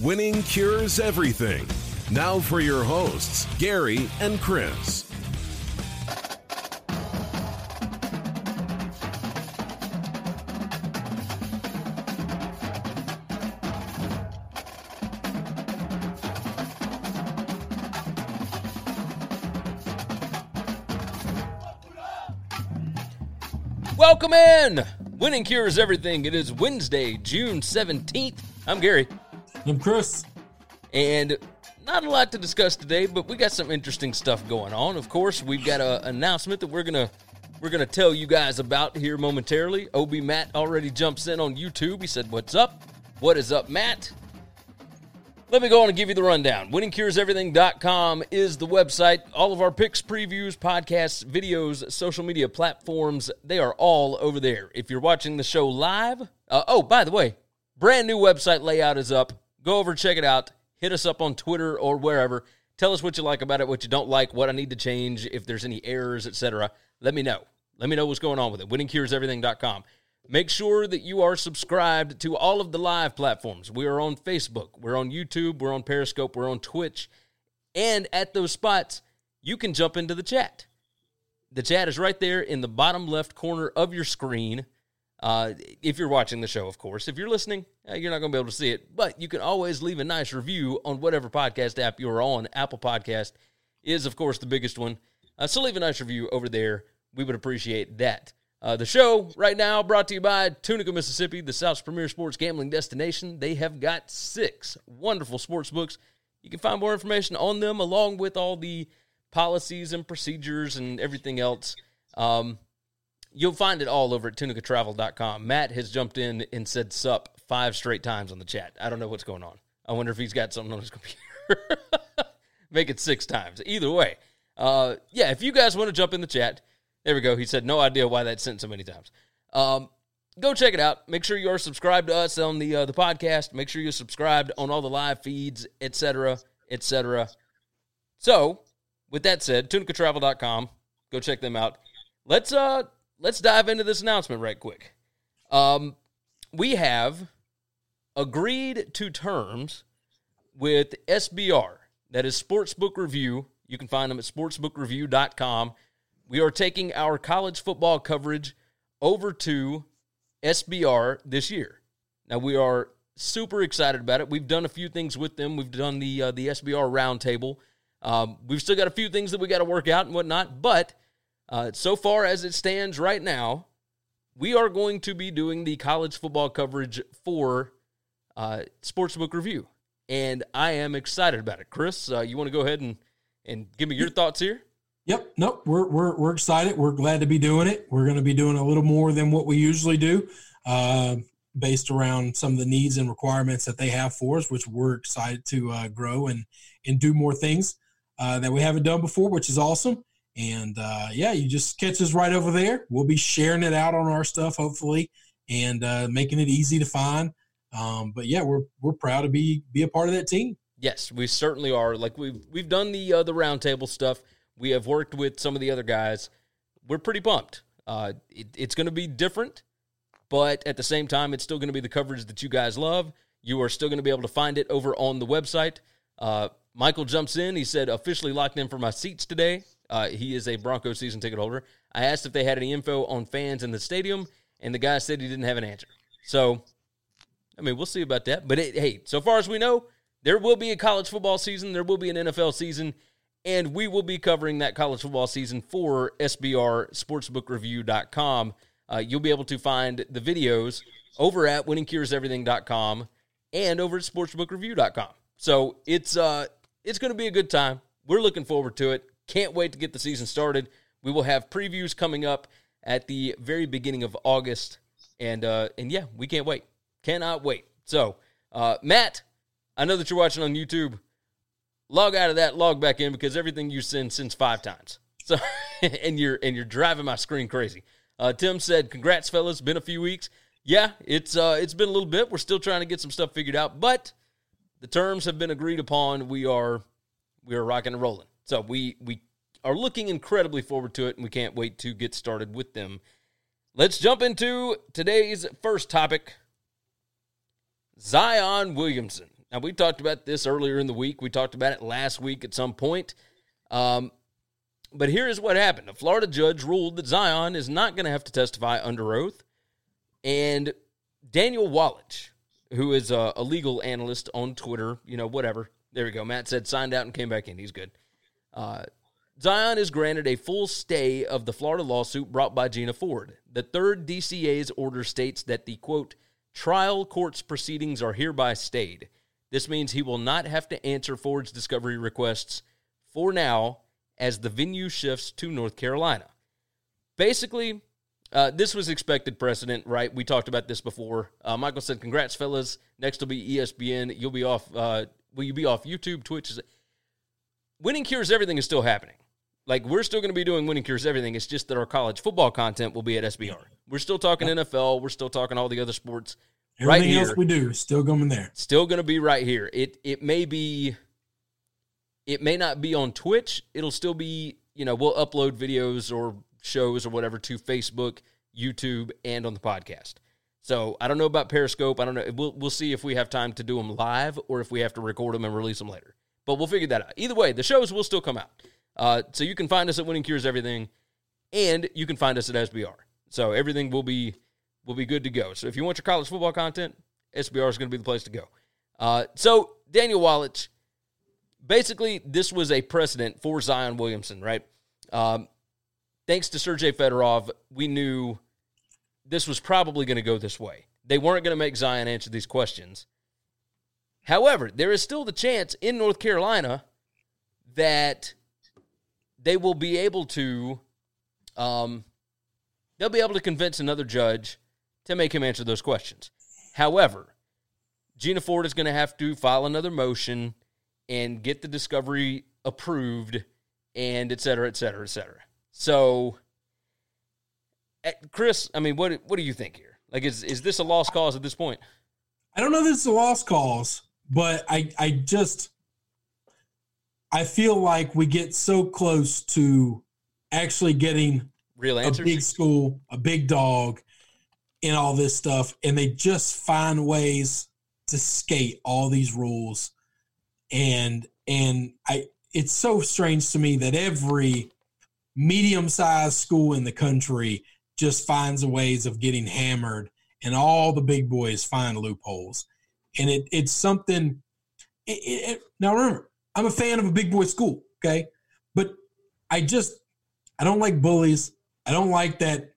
Winning cures everything. Now for your hosts, Gary and Chris. Welcome in! Winning cures everything. It is Wednesday, June 17th. I'm Gary. I'm Chris. And not a lot to discuss today, but we got some interesting stuff going on. Of course, we've got an announcement that we're gonna we're gonna tell you guys about here momentarily. Ob Matt already jumps in on YouTube. He said, "What's up? What is up, Matt?" Let me go on and give you the rundown. WinningCuresEverything.com is the website. All of our picks, previews, podcasts, videos, social media platforms, they are all over there. If you're watching the show live, uh, oh, by the way, brand new website layout is up. Go over, check it out. Hit us up on Twitter or wherever. Tell us what you like about it, what you don't like, what I need to change, if there's any errors, etc. Let me know. Let me know what's going on with it. WinningCuresEverything.com. Make sure that you are subscribed to all of the live platforms. We are on Facebook, we're on YouTube, we're on Periscope, we're on Twitch. And at those spots, you can jump into the chat. The chat is right there in the bottom left corner of your screen. Uh, if you're watching the show, of course. If you're listening, uh, you're not going to be able to see it, but you can always leave a nice review on whatever podcast app you're on. Apple Podcast is, of course, the biggest one. Uh, so leave a nice review over there. We would appreciate that. Uh, the show right now brought to you by Tunica, Mississippi, the South's premier sports gambling destination. They have got six wonderful sports books. You can find more information on them along with all the policies and procedures and everything else. Um, you'll find it all over at tunicatravel.com. Matt has jumped in and said sup five straight times on the chat. I don't know what's going on. I wonder if he's got something on his computer. Make it six times. Either way. Uh, yeah, if you guys want to jump in the chat, there we go. He said, no idea why that's sent so many times. Um, go check it out. Make sure you are subscribed to us on the uh, the podcast. Make sure you're subscribed on all the live feeds, etc., etc. So, with that said, tunicatravel.com. Go check them out. Let's uh let's dive into this announcement right quick. Um, we have agreed to terms with SBR. That is Sportsbook Review. You can find them at sportsbookreview.com. We are taking our college football coverage over to SBR this year. Now we are super excited about it. We've done a few things with them. We've done the uh, the SBR roundtable. Um, we've still got a few things that we got to work out and whatnot. But uh, so far as it stands right now, we are going to be doing the college football coverage for uh, Sportsbook Review, and I am excited about it. Chris, uh, you want to go ahead and and give me your thoughts here? Yep. Nope. We're we're we're excited. We're glad to be doing it. We're going to be doing a little more than what we usually do, uh, based around some of the needs and requirements that they have for us, which we're excited to uh, grow and and do more things uh, that we haven't done before, which is awesome. And uh, yeah, you just catch us right over there. We'll be sharing it out on our stuff, hopefully, and uh, making it easy to find. Um, but yeah, we're we're proud to be be a part of that team. Yes, we certainly are. Like we've we've done the uh, the roundtable stuff. We have worked with some of the other guys. We're pretty pumped. Uh, it, it's going to be different, but at the same time, it's still going to be the coverage that you guys love. You are still going to be able to find it over on the website. Uh, Michael jumps in. He said, officially locked in for my seats today. Uh, he is a Broncos season ticket holder. I asked if they had any info on fans in the stadium, and the guy said he didn't have an answer. So, I mean, we'll see about that. But it, hey, so far as we know, there will be a college football season, there will be an NFL season, and we will be covering that college football season for SBR Sportsbookreview.com. Uh, you'll be able to find the videos over at winningcureseverything.com and over at sportsbookreview.com. So it's uh it's going to be a good time. We're looking forward to it. Can't wait to get the season started. We will have previews coming up at the very beginning of August, and uh, and yeah, we can't wait. Cannot wait. So, uh, Matt, I know that you're watching on YouTube. Log out of that, log back in because everything you send sends five times. So, and you're and you're driving my screen crazy. Uh, Tim said, "Congrats, fellas. Been a few weeks. Yeah, it's uh, it's been a little bit. We're still trying to get some stuff figured out, but the terms have been agreed upon. We are we are rocking and rolling. So we we are looking incredibly forward to it, and we can't wait to get started with them. Let's jump into today's first topic Zion Williamson. Now, we talked about this earlier in the week. We talked about it last week at some point. Um, but here is what happened a Florida judge ruled that Zion is not going to have to testify under oath. And Daniel Wallach, who is a, a, legal analyst on Twitter, you know, whatever. There we go. Matt said signed out and came back in. He's good. Uh, Zion is granted a full stay of the Florida lawsuit brought by Gina Ford. The third DCA's order states that the quote, trial court's proceedings are hereby stayed. This means he will not have to answer Ford's discovery requests for now as the venue shifts to North Carolina. Basically, uh, this was expected precedent, right? We talked about this before. Uh, Michael said, "Congrats, fellas! Next will be ESPN. You'll be off. Uh, will you be off YouTube, Twitch? Winning cures everything is still happening. Like we're still going to be doing winning cures everything. It's just that our college football content will be at SBR. We're still talking NFL. We're still talking all the other sports. Everything right here, else we do is still going there. Still going to be right here. It it may be. It may not be on Twitch. It'll still be. You know, we'll upload videos or shows or whatever to Facebook, YouTube, and on the podcast. So I don't know about Periscope. I don't know. We'll we'll see if we have time to do them live or if we have to record them and release them later. But we'll figure that out. Either way, the shows will still come out. Uh, so you can find us at Winning Cures Everything, and you can find us at SBR. So everything will be will be good to go. So if you want your college football content, SBR is going to be the place to go. Uh, so Daniel Wallach, basically, this was a precedent for Zion Williamson, right? Um, thanks to Sergey Fedorov, we knew this was probably going to go this way. They weren't going to make Zion answer these questions. However, there is still the chance in North Carolina that they will be able to, um, they'll be able to convince another judge to make him answer those questions. However, Gina Ford is going to have to file another motion and get the discovery approved and et cetera, et cetera, et cetera. So, eh, Chris, I mean, what what do you think here? Like, is is this a lost cause at this point? I don't know. if This is a lost cause, but I I just I feel like we get so close to actually getting real answers. A big school, a big dog, in all this stuff, and they just find ways to skate all these rules, and and I it's so strange to me that every medium sized school in the country just finds ways of getting hammered, and all the big boys find loopholes. And it, it's something. It, it, now, remember, I'm a fan of a big boy school, okay? But I just, I don't like bullies. I don't like that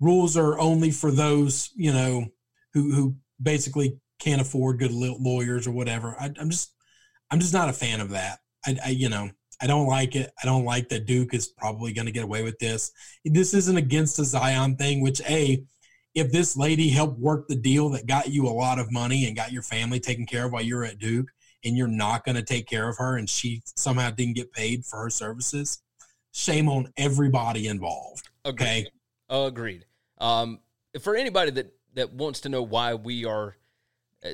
rules are only for those, you know, who, who basically can't afford good lawyers or whatever. I, I'm just, I'm just not a fan of that. I, I you know, I don't like it. I don't like that Duke is probably going to get away with this. This isn't against the Zion thing, which a if this lady helped work the deal that got you a lot of money and got your family taken care of while you're at Duke, and you're not going to take care of her, and she somehow didn't get paid for her services, shame on everybody involved. Okay. Agreed. Agreed. Um, for anybody that that wants to know why we are, uh,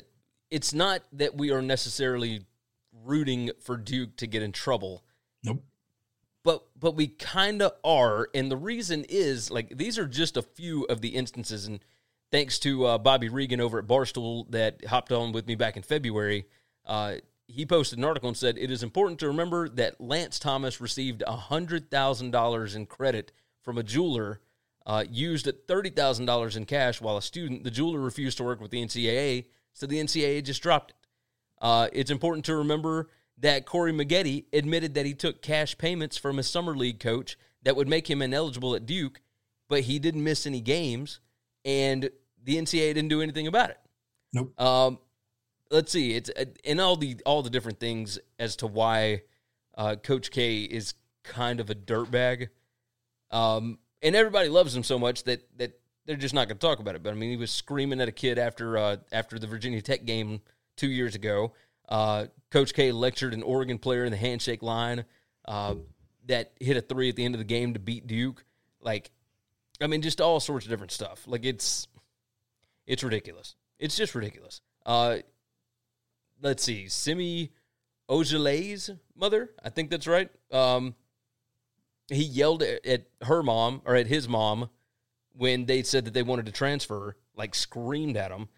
it's not that we are necessarily rooting for Duke to get in trouble. Nope. But but we kind of are, and the reason is like these are just a few of the instances, and thanks to uh, Bobby Regan over at Barstool that hopped on with me back in February. Uh, he posted an article and said it is important to remember that Lance Thomas received hundred thousand dollars in credit from a jeweler, uh, used at thirty thousand dollars in cash while a student. The jeweler refused to work with the NCAA, so the NCAA just dropped it. Uh, it's important to remember that Corey Maggette admitted that he took cash payments from his summer league coach that would make him ineligible at Duke, but he didn't miss any games, and the NCAA didn't do anything about it. Nope. Um, let's see. It's and all the all the different things as to why uh, Coach K is kind of a dirtbag. Um, and everybody loves him so much that that they're just not going to talk about it. But I mean, he was screaming at a kid after uh, after the Virginia Tech game two years ago. Uh, Coach K lectured an Oregon player in the handshake line uh, that hit a three at the end of the game to beat Duke. Like, I mean, just all sorts of different stuff. Like it's it's ridiculous. It's just ridiculous. Uh, let's see, Semi Ojeleye's mother, I think that's right. Um, he yelled at, at her mom or at his mom when they said that they wanted to transfer, like screamed at him.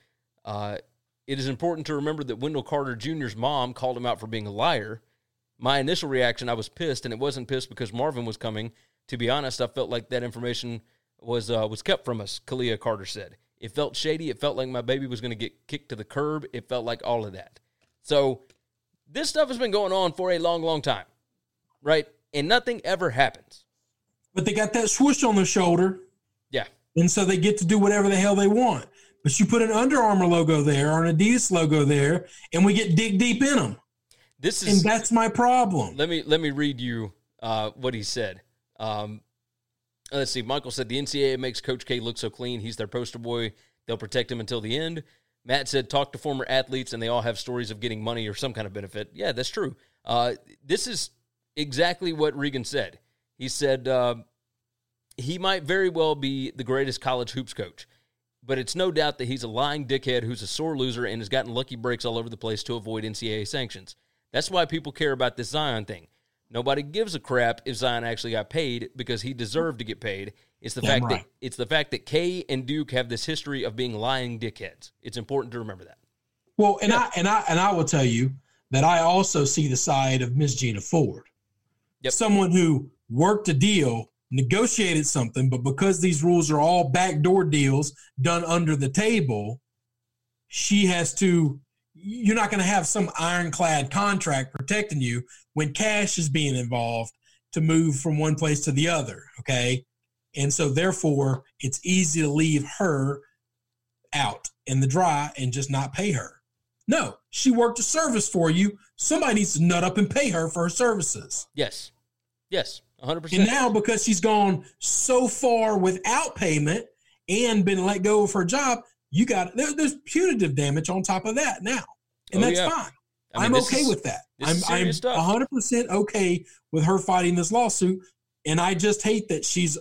Uh, it is important to remember that Wendell Carter Jr.'s mom called him out for being a liar. My initial reaction, I was pissed, and it wasn't pissed because Marvin was coming. To be honest, I felt like that information was uh, was kept from us. Kylia Carter said it felt shady. It felt like my baby was going to get kicked to the curb. It felt like all of that. So this stuff has been going on for a long, long time, right? And nothing ever happens. But they got that swoosh on their shoulder, Yeah, and so they get to do whatever the hell they want. But you put an Under Armour logo there or an Adidas logo there, and we get dig deep in them, this is, and that's my problem. Let me let me read you uh, what he said. Um, let's see. Michael said the NCAA makes Coach K look so clean. He's their poster boy. They'll protect him until the end. Matt said talk to former athletes and they all have stories of getting money or some kind of benefit. Yeah, that's true. Uh, this is exactly what Regan said. He said uh, he might very well be the greatest college hoops coach, but it's no doubt that he's a lying dickhead who's a sore loser and has gotten lucky breaks all over the place to avoid NCAA sanctions. That's why people care about this Zion thing. Nobody gives a crap if Zion actually got paid because he deserved to get paid. It's the Damn fact right. that it's the fact that K and Duke have this history of being lying dickheads. It's important to remember that. Well, and I and I and I will tell you that I also see the side of Miss Gina Ford, Yep. someone who worked a deal, negotiated something, but because these rules are all backdoor deals done under the table, she has to. You're not going to have some ironclad contract protecting you when cash is being involved to move from one place to the other. Okay, and so therefore it's easy to leave her out in the dry and just not pay her. No, she worked a service for you. Somebody needs to nut up and pay her for her services. Yes. Yes. 100%. And now, because she's gone so far without payment and been let go of her job, you got there, there's punitive damage on top of that now, and Oh, that's yeah. fine. I mean, this okay is- with that. I'm I'm 100 percent okay with her fighting this lawsuit, and I just hate that she's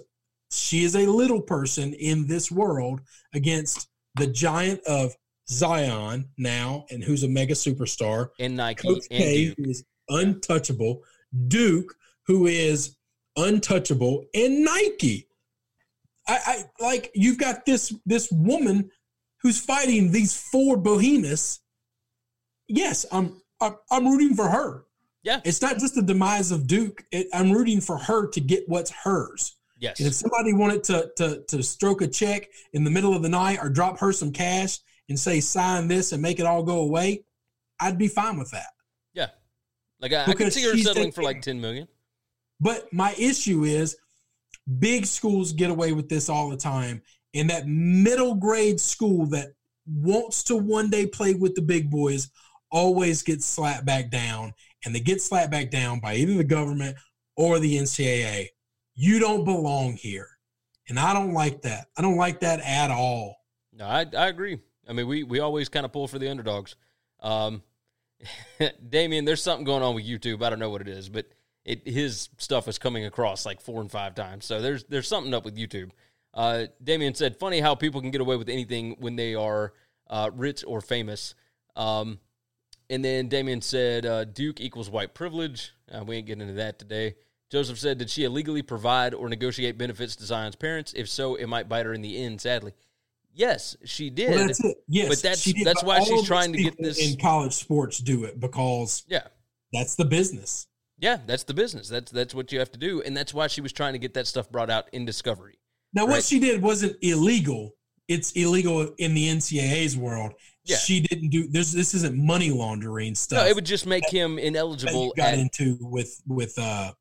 she is a little person in this world against the giant of Zion now, and who's a mega superstar. and Nike Coach and K, Duke. who is untouchable. Duke, who is untouchable, and Nike. I, I like you've got this this woman who's fighting these four behemoths. Yes, I'm I'm, I'm rooting for her. Yeah. It's not just the demise of Duke. It, I'm rooting for her to get what's hers. Yes. And if somebody wanted to, to to stroke a check in the middle of the night or drop her some cash and say sign this and make it all go away, I'd be fine with that. yeah. Like I, I could see her settling for like 10 million. But my issue is big schools get away with this all the time. And that middle grade school that wants to one day play with the big boys always gets slapped back down. And they get slapped back down by either the government or the NCAA. You don't belong here. And I don't like that. I don't like that at all. No, I, I agree. I mean, we, we always kind of pull for the underdogs. Um, Damien, there's something going on with YouTube. I don't know what it is, but it his stuff is coming across like four and five times. So there's there's something up with YouTube. Uh, Damien said, "Funny how people can get away with anything when they are uh, rich or famous." Um, and then Damien said, uh, "Duke equals white privilege." Uh, we ain't getting into that today. Joseph said, "Did she illegally provide or negotiate benefits to Zion's parents? If so, it might bite her in the end. Sadly, Yes, she did. Well, that's it. Yes, but that's she did, that's but why she's trying to get this. in college sports. Do it because yeah, that's the business. Yeah, that's the business. That's that's what you have to do, and that's why she was trying to get that stuff brought out in Discovery. Now, Right. what she did wasn't illegal. It's illegal in the NCAA's world. Yeah. She didn't do this. This isn't money laundering stuff. No, it would just make him that ineligible. you got At, into with with uh,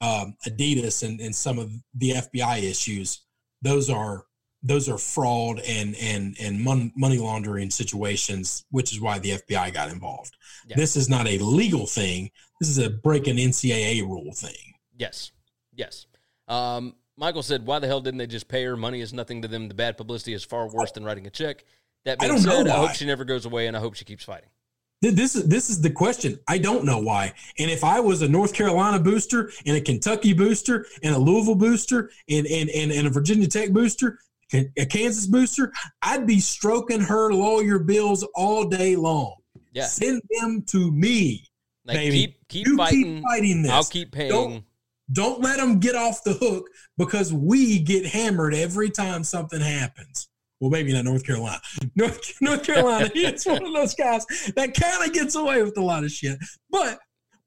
um, Adidas and, and some of the FBI issues. Those are those are fraud and and and mon- money laundering situations, which is why the FBI got involved. Yeah. This is not a legal thing. This is a break an NCAA rule thing. yes, yes. Um, Michael said, "Why the hell didn't they just pay her? Money is nothing to them. The bad publicity is far worse than writing a check." That I being don't know said, I hope she never goes away, and I hope she keeps fighting. This is this is the question. I don't know why. And if I was a North Carolina booster and a Kentucky booster and a Louisville booster and and and, and a Virginia Tech booster, a Kansas booster, I'd be stroking her lawyer bills all day long. Yeah, Send them to me. like baby. keep keep you fighting. keep fighting this. I'll keep paying. Don't- Don't let them get off the hook because we get hammered every time something happens. Well, maybe not North Carolina. North, North Carolina is one of those guys that kind of gets away with a lot of shit. But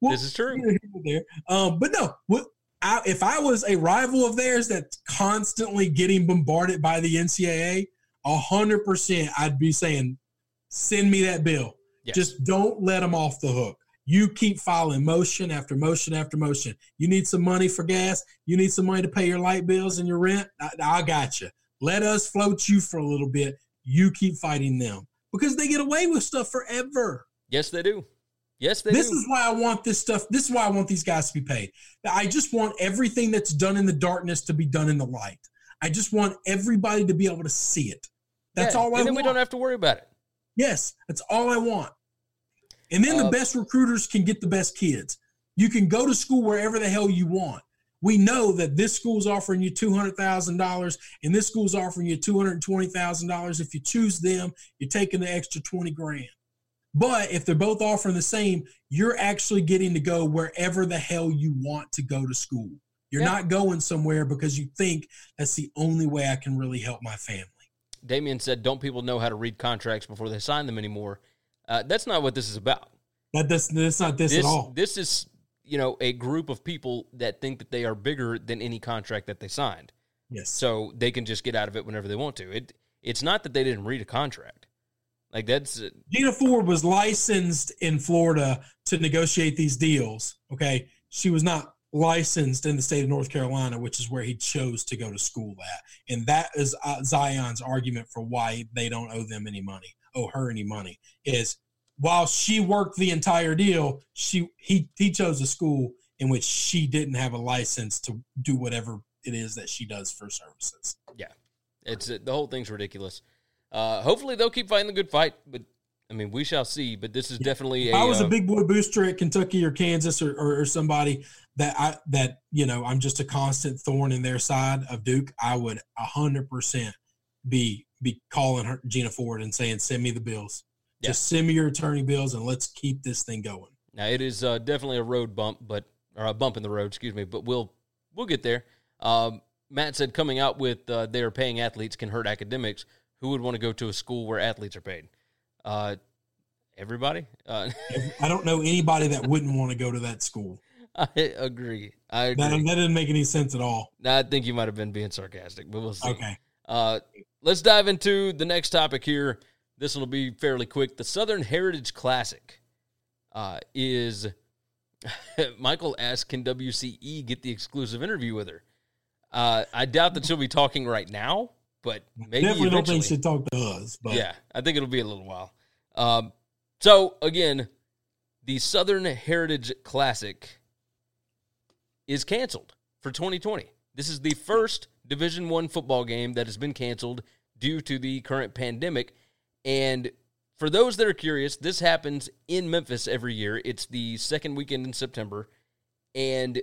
well, This is true. here, here, there. Um, but no, what, I, if I was a rival of theirs that's constantly getting bombarded by the NCAA, a hundred percent, I'd be saying, send me that bill. Yes. Just don't let them off the hook. You keep filing motion after motion after motion. You need some money for gas. You need some money to pay your light bills and your rent. I, I got you. Let us float you for a little bit. You keep fighting them because they get away with stuff forever. yes, they do. Yes, they This do. is why I want this stuff. This is why I want these guys to be paid. I just want everything that's done in the darkness to be done in the light. I just want everybody to be able to see it. That's Yeah, all I and then want. we don't have to worry about it. Yes, that's all I want. And then the Uh, best recruiters can get the best kids. You can go to school wherever the hell you want. We know that this school's offering you $200,000 and this school's offering you $220,000. If you choose them, you're taking the extra 20 grand. But if they're both offering the same, you're actually getting to go wherever the hell you want to go to school. You're Yeah. not going somewhere because you think that's the only way I can really help my family. Damien said, "Don't people know how to read contracts before they sign them anymore?" Uh, that's not what this is about. That, that's, that's not this, This at all. this is you know a group of people that think that they are bigger than any contract that they signed, Yes. so they can just get out of it whenever they want to. It it's not that they didn't read a contract. Like that's Gina Ford was licensed in Florida to negotiate these deals. Okay. She was not licensed in the state of North Carolina, which is where he chose to go to school at. And that is uh, Zion's argument for why they don't owe them any money, owe her any money, is while she worked the entire deal, she he he chose a school in which she didn't have a license to do whatever it is that she does for services. Yeah, it's the whole thing's ridiculous. Uh, hopefully they'll keep fighting the good fight, but I mean we shall see. But this is definitely If a I was a uh, big boy booster at Kentucky or Kansas or, or, or somebody that I that you know I'm just a constant thorn in their side of Duke, I would hundred percent be be calling her Gina Ford and saying, "Send me the bills. Yeah. Just send me your attorney bills and let's keep this thing going." Now it is uh, definitely a road bump, but or a bump in the road, excuse me. But we'll we'll get there. Um, Matt said coming out with uh, they are paying athletes can hurt academics. Who would want to go to a school where athletes are paid? Uh, everybody. Uh, I don't know anybody that wouldn't want to go to that school. I agree. I That, agree. that doesn't make any sense at all. I think you might have been being sarcastic, but we'll see. Okay. Uh, let's dive into the next topic here. This will be fairly quick. The Southern Heritage Classic uh, is. Michael asked, "Can WCE get the exclusive interview with her?" Uh, I doubt that she'll be talking right now, but maybe Definitely don't think she'd talk to us. But Yeah, I think it'll be a little while. Um, so again, the Southern Heritage Classic is canceled for 2020. This is the first Division One football game that has been canceled due to the current pandemic. And for those that are curious, this happens in Memphis every year. It's the second weekend in September, and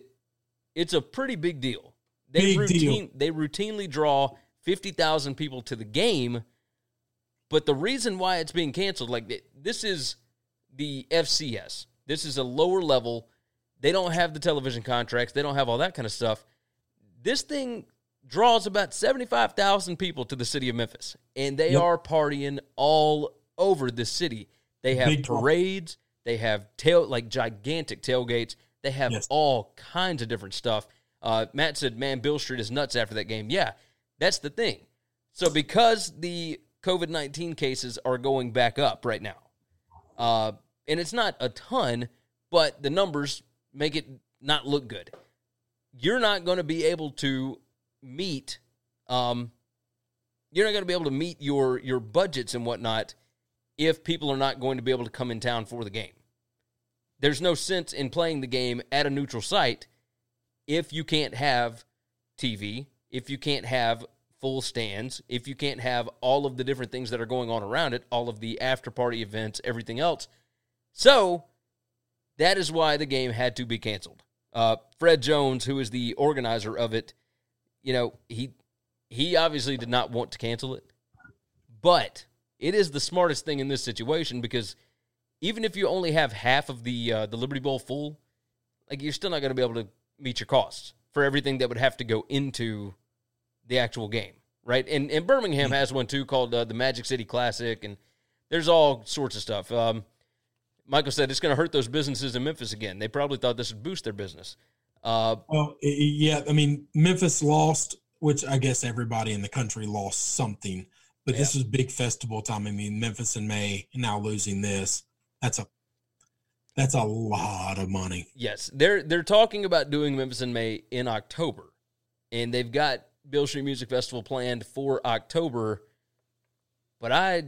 it's a pretty big deal. They Big deal. they routinely draw 50,000 people to the game, but the reason why it's being canceled, like this is the FCS. This is a lower level. They don't have the television contracts. They don't have all that kind of stuff. This thing draws about 75,000 people to the city of Memphis, and they Yep. are partying all over the city. They have Big parades, they have tail like gigantic tailgates, they have Yes. all kinds of different stuff. Uh, Matt said, "Man, Beale Street is nuts after that game." Yeah, that's the thing. So because the COVID nineteen cases are going back up right now, uh, and it's not a ton, but the numbers make it not look good. You're not going to be able to meet, um, you're not going to be able to meet your your budgets and whatnot if people are not going to be able to come in town for the game. There's no sense in playing the game at a neutral site if you can't have TV, if you can't have full stands, if you can't have all of the different things that are going on around it, all of the after party events, everything else. So that is why the game had to be canceled. Uh, Fred Jones, who is the organizer of it, you know, he he obviously did not want to cancel it, but it is the smartest thing in this situation because even if you only have half of the uh, the Liberty Bowl full, like you're still not going to be able to meet your costs for everything that would have to go into the actual game, right? And and Birmingham has one too called uh, the Magic City Classic, and there's all sorts of stuff. Um, Michael said it's going to hurt those businesses in Memphis again. They probably thought this would boost their business. Uh, Well, yeah, I mean, Memphis lost, which I guess everybody in the country lost something, but this is big festival time. I mean, Memphis in May, now losing this, that's a that's a lot of money. Yes, they're they're talking about doing Memphis in May in October, and they've got Beale Street Music Festival planned for October. But I,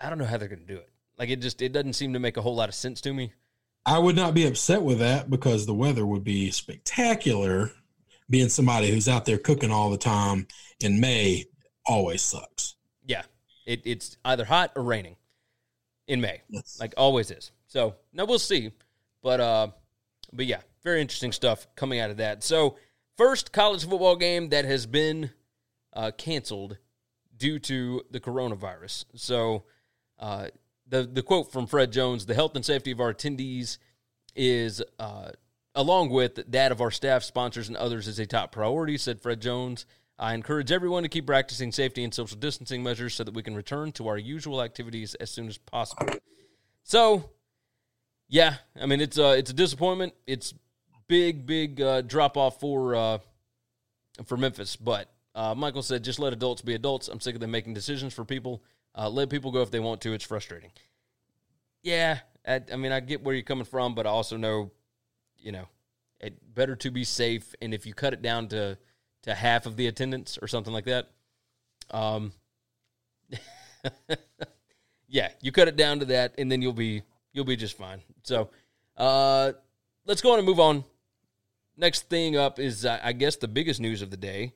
I don't know how they're going to do it. Like it just it doesn't seem to make a whole lot of sense to me. I would not be upset with that because the weather would be spectacular. Being somebody who's out there cooking all the time in May always sucks. Yeah, it, it's either hot or raining in May, Yes. like always is. So now we'll see, but uh, but yeah, very interesting stuff coming out of that. So first college football game that has been uh, canceled due to the coronavirus. So uh, the the quote from Fred Jones: "The health and safety of our attendees is." Uh, Along with that of our staff, sponsors, and others, is a top priority, said Fred Jones. I encourage everyone to keep practicing safety and social distancing measures so that we can return to our usual activities as soon as possible. So, yeah, I mean it's a, it's a disappointment. It's big, big uh, drop off for uh, for Memphis. But uh, Michael said, just let adults be adults. I'm sick of them making decisions for people. Uh, let people go if they want to. It's frustrating. Yeah, I, I mean I get where you're coming from, but I also know, you know, it better to be safe. And if you cut it down to to half of the attendance or something like that, um, yeah, you cut it down to that, and then you'll be you'll be just fine. So, uh, let's go on and move on. Next thing up is, uh, I guess, the biggest news of the day,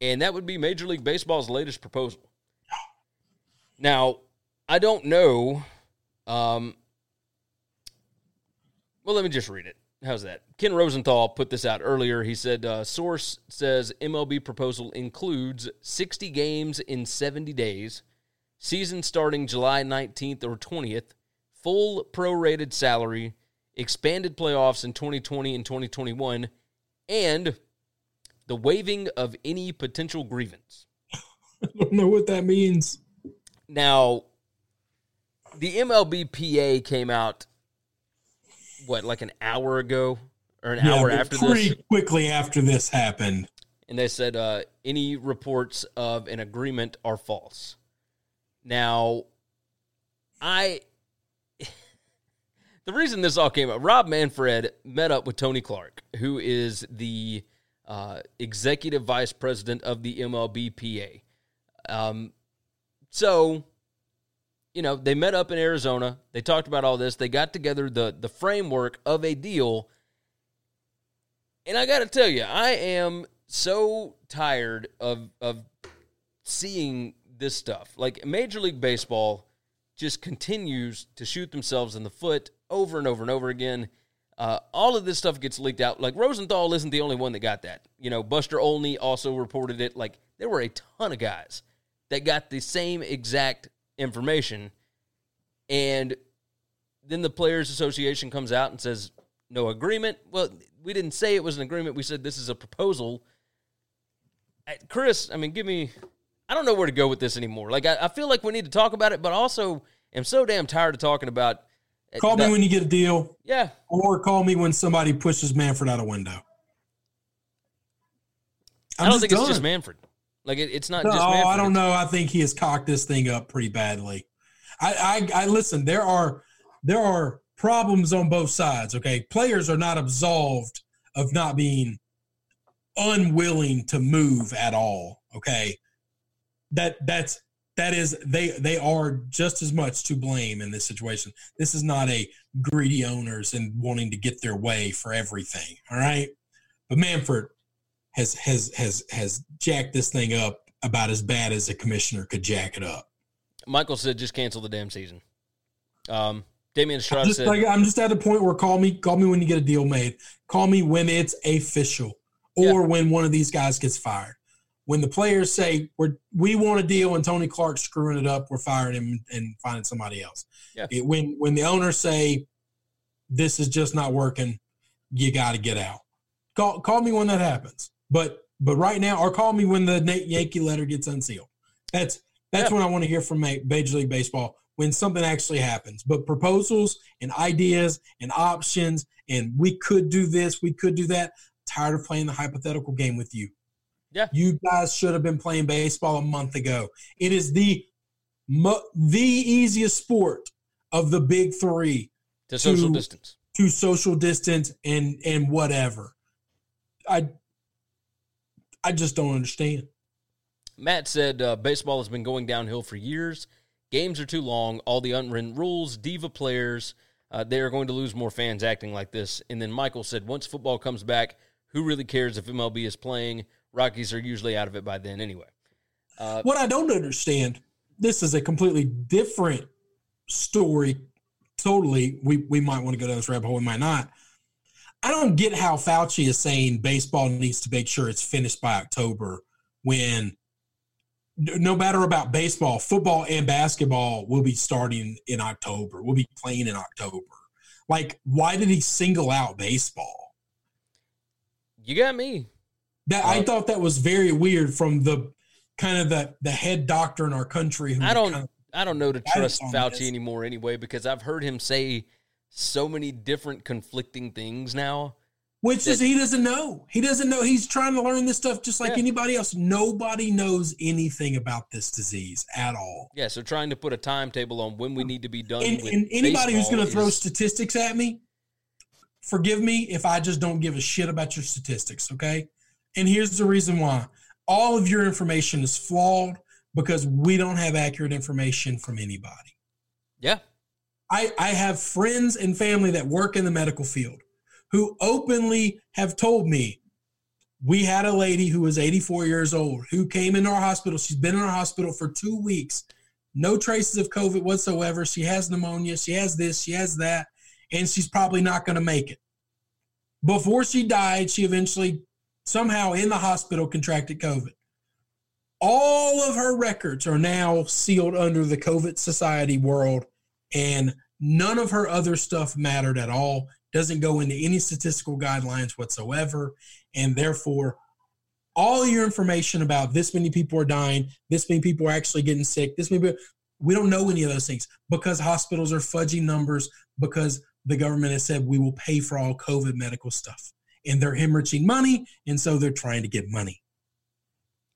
and that would be Major League Baseball's latest proposal. Now, I don't know. Um, well, let me just read it. How's that? Ken Rosenthal put this out earlier. He said, uh, source says MLB proposal includes 60 games in 70 days, season starting July 19th or 20th, full prorated salary, expanded playoffs in 2020 and 2021, and the waiving of any potential grievance. I don't know what that means. Now, the MLBPA came out, what, like an hour ago or an hour after pretty this? quickly after this happened. and they said uh, any reports of an agreement are false. Now, I the reason this all came up, Rob Manfred met up with Tony Clark, who is the uh, executive vice president of the MLBPA. Um, so, you know, they met up in Arizona. They talked about all this. They got together the the framework of a deal. And I got to tell you, I am so tired of of seeing this stuff. Like Major League Baseball just continues to shoot themselves in the foot over and over and over again. Uh, all of this stuff gets leaked out. Like Rosenthal isn't the only one that got that. You know, Buster Olney also reported it. Like there were a ton of guys that got the same exact information, and then the Players Association comes out and says no agreement. Well, we didn't say it was an agreement. We said this is a proposal. Chris, I mean, give me. I don't know where to go with this anymore. Like, I, I feel like we need to talk about it, but also am so damn tired of talking about. Call the, me when you get a deal. Yeah. Or call me when somebody pushes Manfred out a window. I'm I do not think done. it's just Manfred. Like it, it's not. No, just Manfred. I don't know. I think he has cocked this thing up pretty badly. I, I, I listen. There are there are problems on both sides. Okay, players are not absolved of not being unwilling to move at all. Okay, that that's that is they they are just as much to blame in this situation. This is not a greedy owners and wanting to get their way for everything. All right, but Manfred has has has has jacked this thing up about as bad as a commissioner could jack it up. Michael said, "Just cancel the damn season." Um, Damian Estrada just, said, like, "I'm just at a point where call me, call me when you get a deal made. Call me when it's official, or yeah. when one of these guys gets fired. When the players say we're we want a deal and Tony Clark's screwing it up, we're firing him and finding somebody else. Yeah. It, when when the owners say this is just not working, you got to get out. Call call me when that happens. But but right now, or call me when the Nate Yankee letter gets unsealed. That's that's yeah. when I want to hear from Major League Baseball when something actually happens. But proposals and ideas and options and we could do this, we could do that. Tired of playing the hypothetical game with you. Yeah. You guys should have been playing baseball a month ago. It is the the easiest sport of the big 3 to social distance. To social distance and and whatever. I I just don't understand. Matt said uh, baseball has been going downhill for years. Games are too long. All the unwritten rules, diva players, uh, they are going to lose more fans acting like this. And then Michael said, once football comes back, who really cares if MLB is playing? Rockies are usually out of it by then anyway. Uh, what I don't understand, this is a completely different story. Totally, we, we might want to go down this rabbit hole, we might not. I don't get how Fauci is saying baseball needs to make sure it's finished by October when no matter about baseball, football and basketball will be starting in October. We'll be playing in October. Like, why did he single out baseball? You got me. That uh, I thought that was very weird from the kind of the the head doctor in our country. I don't kind of I don't know to trust Fauci this. anymore anyway because I've heard him say so many different conflicting things now. Which that, is he doesn't know. He doesn't know. He's trying to learn this stuff just like yeah. anybody else. Nobody knows anything about this disease at all. Yeah, so trying to put a timetable on when we need to be done. And, and anybody who's going to throw statistics at me, forgive me if I just don't give a shit about your statistics. Okay, and here's the reason why: all of your information is flawed because we don't have accurate information from anybody. Yeah, I, I have friends and family that work in the medical field who openly have told me we had a lady who was 84 years old who came into our hospital. She's been in our hospital for two weeks, no traces of COVID whatsoever. She has pneumonia, she has this, she has that, and she's probably not going to make it. Before she died, she eventually somehow in the hospital contracted COVID. All of her records are now sealed under the COVID Society world and none of her other stuff mattered at all doesn't go into any statistical guidelines whatsoever and therefore all your information about this many people are dying this many people are actually getting sick this many people, we don't know any of those things because hospitals are fudging numbers because the government has said we will pay for all covid medical stuff and they're hemorrhaging money and so they're trying to get money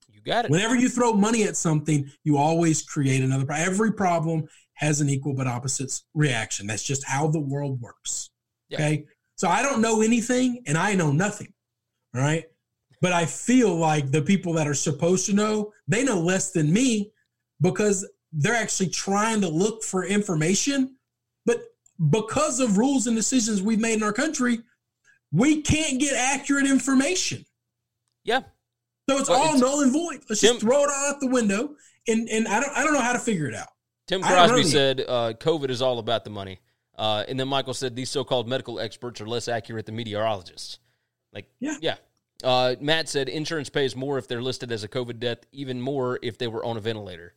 you got it whenever you throw money at something you always create another problem. every problem has an equal but opposite reaction. That's just how the world works. Yeah. Okay. So I don't know anything and I know nothing. All right. But I feel like the people that are supposed to know, they know less than me because they're actually trying to look for information. But because of rules and decisions we've made in our country, we can't get accurate information. Yeah. So it's well, all it's, null and void. Let's Tim, just throw it all out the window. And and I don't I don't know how to figure it out. Tim Crosby said uh, COVID is all about the money. Uh, and then Michael said these so-called medical experts are less accurate than meteorologists. Like, yeah, yeah. Uh, Matt said insurance pays more if they're listed as a COVID death, even more if they were on a ventilator.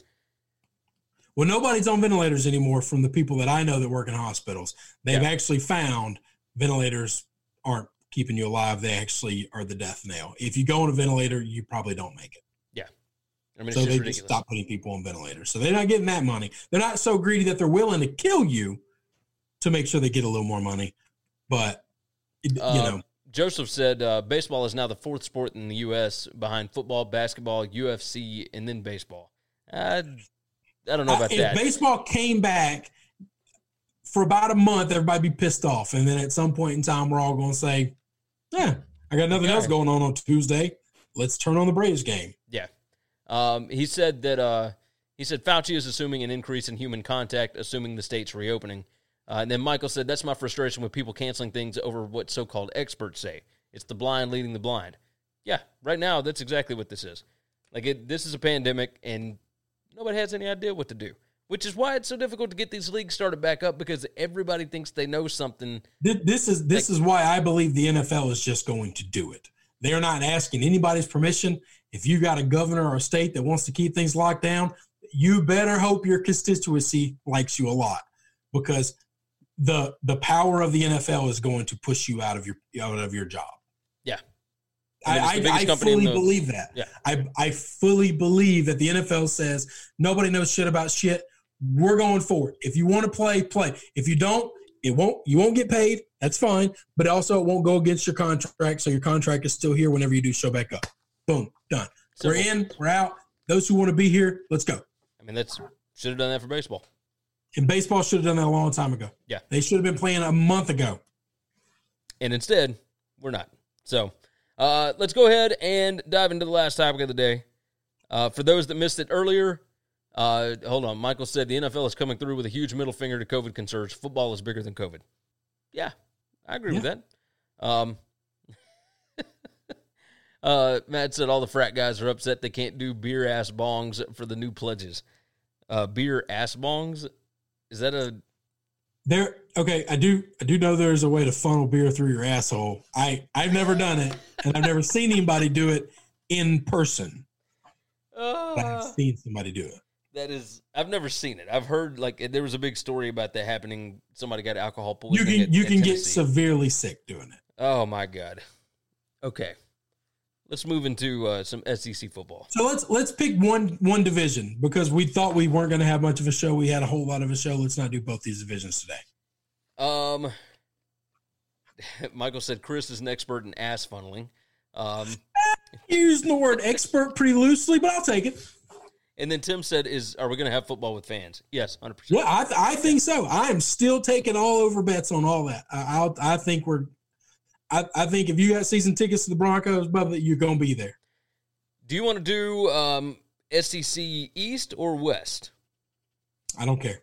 Well, nobody's on ventilators anymore from the people that I know that work in hospitals. They've yeah. actually found ventilators aren't keeping you alive, they actually are the death nail. If you go on a ventilator, you probably don't make it. Yeah. I mean, so they ridiculous. just stop putting people on ventilators. So they're not getting that money. They're not so greedy that they're willing to kill you to make sure they get a little more money. But you uh, know, Joseph said uh, baseball is now the fourth sport in the U.S. behind football, basketball, UFC, and then baseball. I, I don't know about that. baseball came back for about a month, everybody be pissed off, and then at some point in time, we're all going to say, "Yeah, I got nothing okay. else going on on Tuesday. Let's turn on the Braves game." Yeah. Um, he said that uh, he said Fauci is assuming an increase in human contact, assuming the state's reopening. Uh, and then Michael said, That's my frustration with people canceling things over what so called experts say. It's the blind leading the blind. Yeah, right now, that's exactly what this is. Like, it, this is a pandemic, and nobody has any idea what to do, which is why it's so difficult to get these leagues started back up because everybody thinks they know something. This is this is why I believe the NFL is just going to do it. They're not asking anybody's permission. If you got a governor or a state that wants to keep things locked down, you better hope your constituency likes you a lot because the the power of the NFL is going to push you out of your out of your job. Yeah. I, I, I fully the, believe that. Yeah. I, I fully believe that the NFL says nobody knows shit about shit. We're going forward. If you want to play, play. If you don't, it won't you won't get paid. That's fine. But also it won't go against your contract. So your contract is still here whenever you do show back up. Boom. Done. We're in, we're out. Those who want to be here, let's go. I mean, that's should have done that for baseball. And baseball should have done that a long time ago. Yeah. They should have been playing a month ago. And instead, we're not. So uh, let's go ahead and dive into the last topic of the day. Uh, for those that missed it earlier, uh, hold on. Michael said the NFL is coming through with a huge middle finger to COVID concerns. Football is bigger than COVID. Yeah, I agree yeah. with that. Um, uh, Matt said all the frat guys are upset they can't do beer ass bongs for the new pledges. Uh, beer ass bongs is that a there? Okay, I do. I do know there's a way to funnel beer through your asshole. I I've never done it, and I've never seen anybody do it in person. Uh, I've seen somebody do it. That is, I've never seen it. I've heard like there was a big story about that happening. Somebody got alcohol poisoning. You can you can get severely sick doing it. Oh my god. Okay. Let's move into uh, some SEC football. So let's let's pick one one division because we thought we weren't going to have much of a show. We had a whole lot of a show. Let's not do both these divisions today. Um, Michael said Chris is an expert in ass funneling. Um, using the word expert pretty loosely, but I'll take it. And then Tim said, "Is are we going to have football with fans?" Yes, hundred percent. Yeah, I, I think so. I am still taking all over bets on all that. I, I'll, I think we're I, I think if you got season tickets to the Broncos, Bubba, you're gonna be there. Do you want to do um, SEC East or West? I don't care.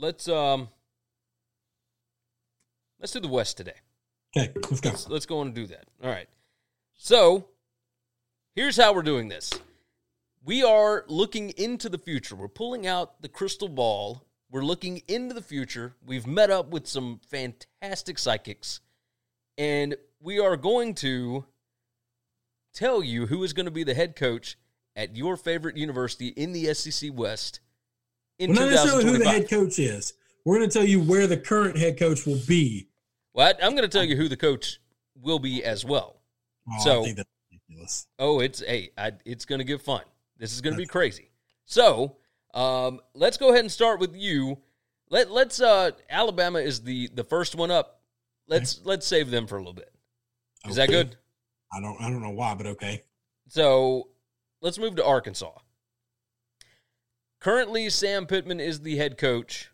Let's um let's do the West today. Okay, let's go. Let's, let's go and do that. All right. So here's how we're doing this. We are looking into the future. We're pulling out the crystal ball. We're looking into the future. We've met up with some fantastic psychics, and we are going to tell you who is going to be the head coach at your favorite university in the SEC West in We're not necessarily who the head coach is. We're going to tell you where the current head coach will be. Well, I'm going to tell you who the coach will be as well. Oh, so, oh, it's hey, I, it's going to get fun. This is going to be crazy. So, um, let's go ahead and start with you. Let let's uh, Alabama is the the first one up. let's let's save them for a little bit. Is that good? I don't I don't know why, but okay. So let's move to Arkansas. Currently, Sam Pittman is the head coach.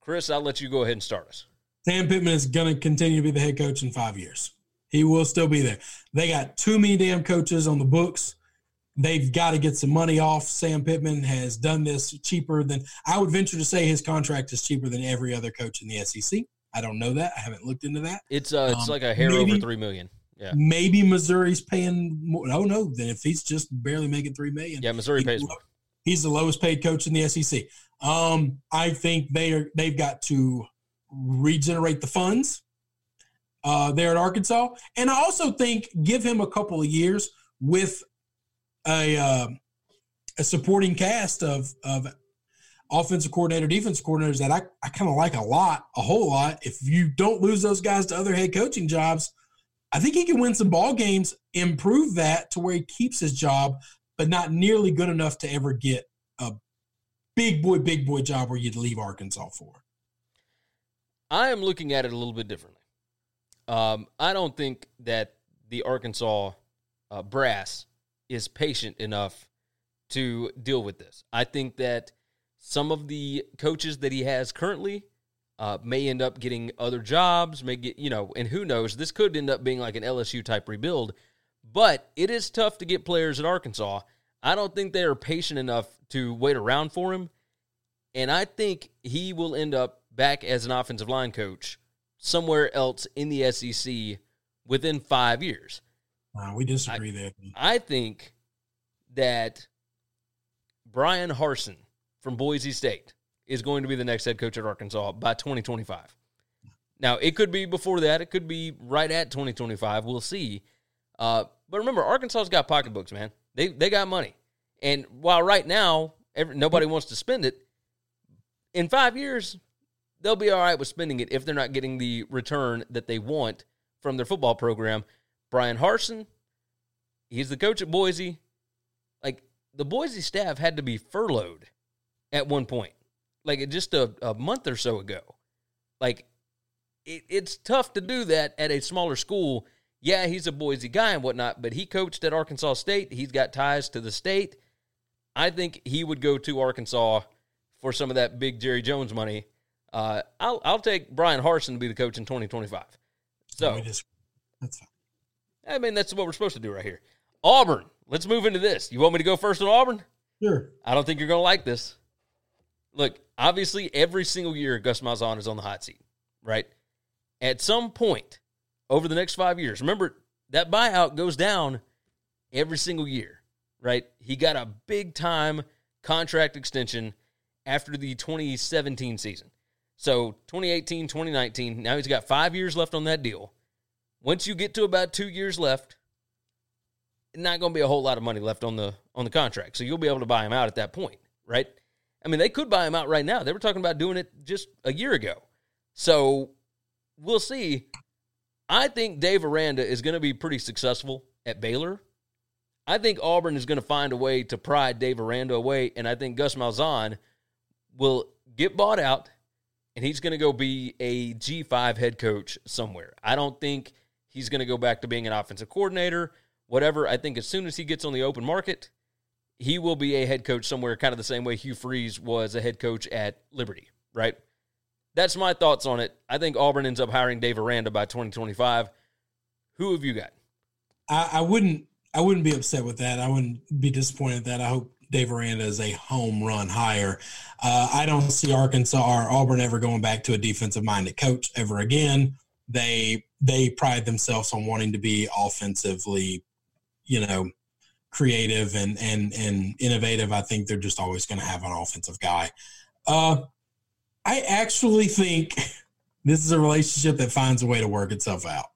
Chris, I'll let you go ahead and start us. Sam Pittman is going to continue to be the head coach in five years. He will still be there. They got too many damn coaches on the books. They've got to get some money off. Sam Pittman has done this cheaper than I would venture to say his contract is cheaper than every other coach in the SEC. I don't know that. I haven't looked into that. It's uh, it's Um, like a hair maybe- over three million. Yeah, Maybe Missouri's paying more. Oh no, then if he's just barely making three million, yeah. Missouri pays more. He's the lowest paid coach in the SEC. Um, I think they are they've got to regenerate the funds uh, there at Arkansas, and I also think give him a couple of years with a uh, a supporting cast of of offensive coordinator, defense coordinators that I, I kind of like a lot, a whole lot. If you don't lose those guys to other head coaching jobs, I think he can win some ball games, improve that to where he keeps his job, but not nearly good enough to ever get a big boy, big boy job where you'd leave Arkansas for. I am looking at it a little bit differently. Um, I don't think that the Arkansas uh, brass is patient enough to deal with this. I think that some of the coaches that he has currently uh, may end up getting other jobs, may get, you know, and who knows, this could end up being like an LSU type rebuild, but it is tough to get players at Arkansas. I don't think they are patient enough to wait around for him. And I think he will end up back as an offensive line coach somewhere else in the SEC within five years. We disagree there. I think that Bryan Harsin from Boise State is going to be the next head coach at Arkansas by 2025. Now, it could be before that. It could be right at 2025. We'll see. Uh, but remember, Arkansas's got pocketbooks, man. They they got money, and while right now every, nobody wants to spend it, in five years they'll be all right with spending it if they're not getting the return that they want from their football program. Bryan Harsin, he's the coach at Boise. Like the Boise staff had to be furloughed at one point, like just a, a month or so ago. Like it, it's tough to do that at a smaller school. Yeah, he's a Boise guy and whatnot, but he coached at Arkansas State. He's got ties to the state. I think he would go to Arkansas for some of that big Jerry Jones money. Uh, I'll I'll take Bryan Harsin to be the coach in 2025. So. That's fine. I mean that's what we're supposed to do right here. Auburn. Let's move into this. You want me to go first on Auburn? Sure. I don't think you're going to like this. Look, obviously, every single year Gus Malzahn is on the hot seat, right? At some point over the next five years, remember that buyout goes down every single year, right? He got a big time contract extension after the 2017 season. So 2018, 2019, now he's got five years left on that deal. Once you get to about two years left, not going to be a whole lot of money left on the on the contract. So you'll be able to buy him out at that point, right? I mean, they could buy him out right now. They were talking about doing it just a year ago. So we'll see. I think Dave Aranda is going to be pretty successful at Baylor. I think Auburn is going to find a way to pry Dave Aranda away, and I think Gus Malzahn will get bought out, and he's going to go be a G5 head coach somewhere. I don't think he's going to go back to being an offensive coordinator, whatever. I think as soon as he gets on the open market, he will be a head coach somewhere, kind of the same way Hugh Freeze was a head coach at Liberty, right? That's my thoughts on it. I think Auburn ends up hiring Dave Aranda by 2025. Who have you got? I, I wouldn't I wouldn't be upset with that. I wouldn't be disappointed that. I hope Dave Aranda is a home run hire. Uh, I don't see Arkansas or Auburn ever going back to a defensive minded coach ever again. They they pride themselves on wanting to be offensively, you know, creative and and and innovative. I think they're just always going to have an offensive guy. Uh, I actually think this is a relationship that finds a way to work itself out.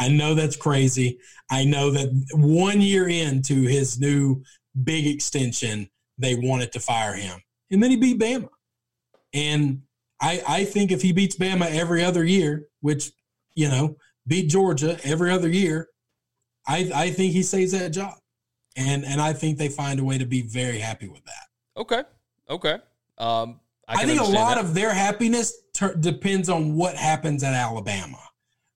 I know that's crazy. I know that one year into his new big extension, they wanted to fire him. And then he beat Bama. And I, I think if he beats Bama every other year, which, you know, beat Georgia every other year, I, I think he saves that job. And and I think they find a way to be very happy with that. Okay. Okay. Um, I, I, think a lot that. of their happiness ter- depends on what happens at Alabama.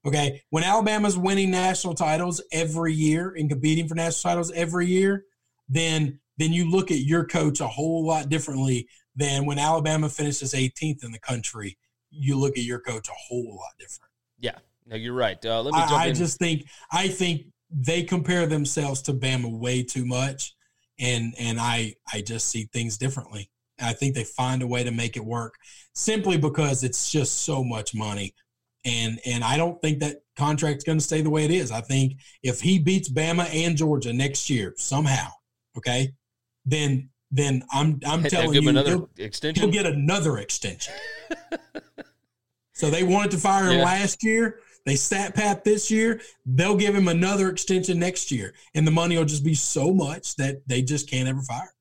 Okay, when Alabama's winning national titles every year and competing for national titles every year, then then you look at your coach a whole lot differently than when Alabama finishes 18th in the country. You look at your coach a whole lot different. yeah. No, you're right. Uh, let me jump I, I just think I think they compare themselves to Bama way too much, and and I I just see things differently. I think they find a way to make it work simply because it's just so much money, and and I don't think that contract's going to stay the way it is. I think if he beats Bama and Georgia next year somehow, okay, then then I'm I'm They'll telling you another he'll, extension. he'll get another extension. so they wanted to fire him Yeah. last year. They sat pat this year. They'll give him another extension next year, and the money will just be so much that they just can't ever fire.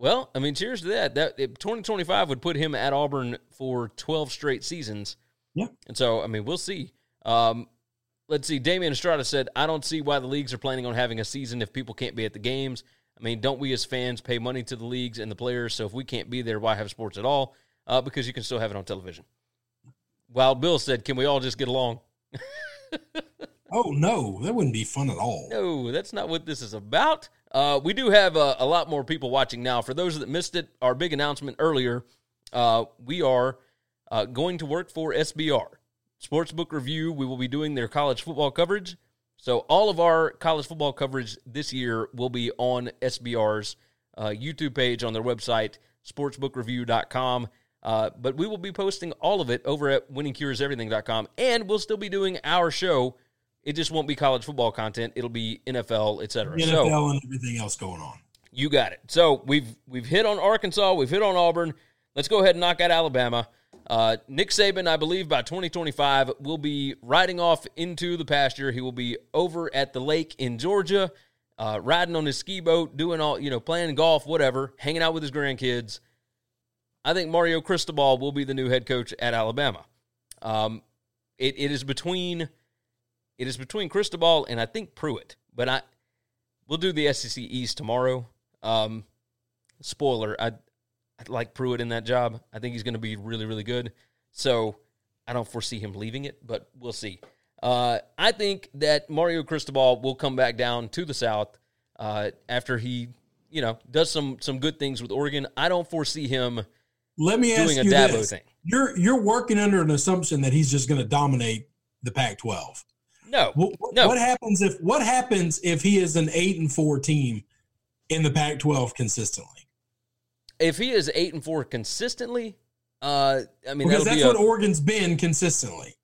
Well, I mean, cheers to that. That 2025 would put him at Auburn for 12 straight seasons. Yeah. And so, I mean, we'll see. Um, let's see. Damian Estrada said, "I don't see why the leagues are planning on having a season if people can't be at the games. I mean, don't we as fans pay money to the leagues and the players? So if we can't be there, why have sports at all? Uh, because you can still have it on television." Wild Bill said, "Can we all just get along?" Oh no, that wouldn't be fun at all. No, that's not what this is about. Uh, we do have a, a lot more people watching now. For those that missed it, our big announcement earlier, uh, we are uh, going to work for SBR Sportsbook Review. We will be doing their college football coverage. So all of our college football coverage this year will be on SBR's uh, YouTube page on their website, sportsbookreview.com. Uh, but we will be posting all of it over at winningcureseverything.com. And we'll still be doing our show. It just won't be college football content. It'll be NFL, et cetera. NFL So and everything else going on. you got it. So we've we've hit on Arkansas, we've hit on Auburn. Let's go ahead and knock out Alabama. Uh, Nick Saban, I believe, by 2025 will be riding off into the pasture. He will be over at the lake in Georgia, uh, riding on his ski boat, doing all you know, playing golf, whatever, hanging out with his grandkids. I think Mario Cristobal will be the new head coach at Alabama. Um, it, it is between it is between Cristobal and I think Pruitt, but I we'll do the SEC East tomorrow. Um, spoiler, I I like Pruitt in that job. I think he's going to be really really good. So I don't foresee him leaving it, but we'll see. Uh, I think that Mario Cristobal will come back down to the South uh, after he, you know, does some some good things with Oregon. I don't foresee him Let me ask doing a you Dabo this: thing. You're you're working under an assumption that he's just going to dominate the Pac-12. No, What, what- no. what happens if what happens if he is an eight and four team in the Pac-12 consistently? if he is eight and four consistently, uh, I mean Because that's be what a, Oregon's been consistently.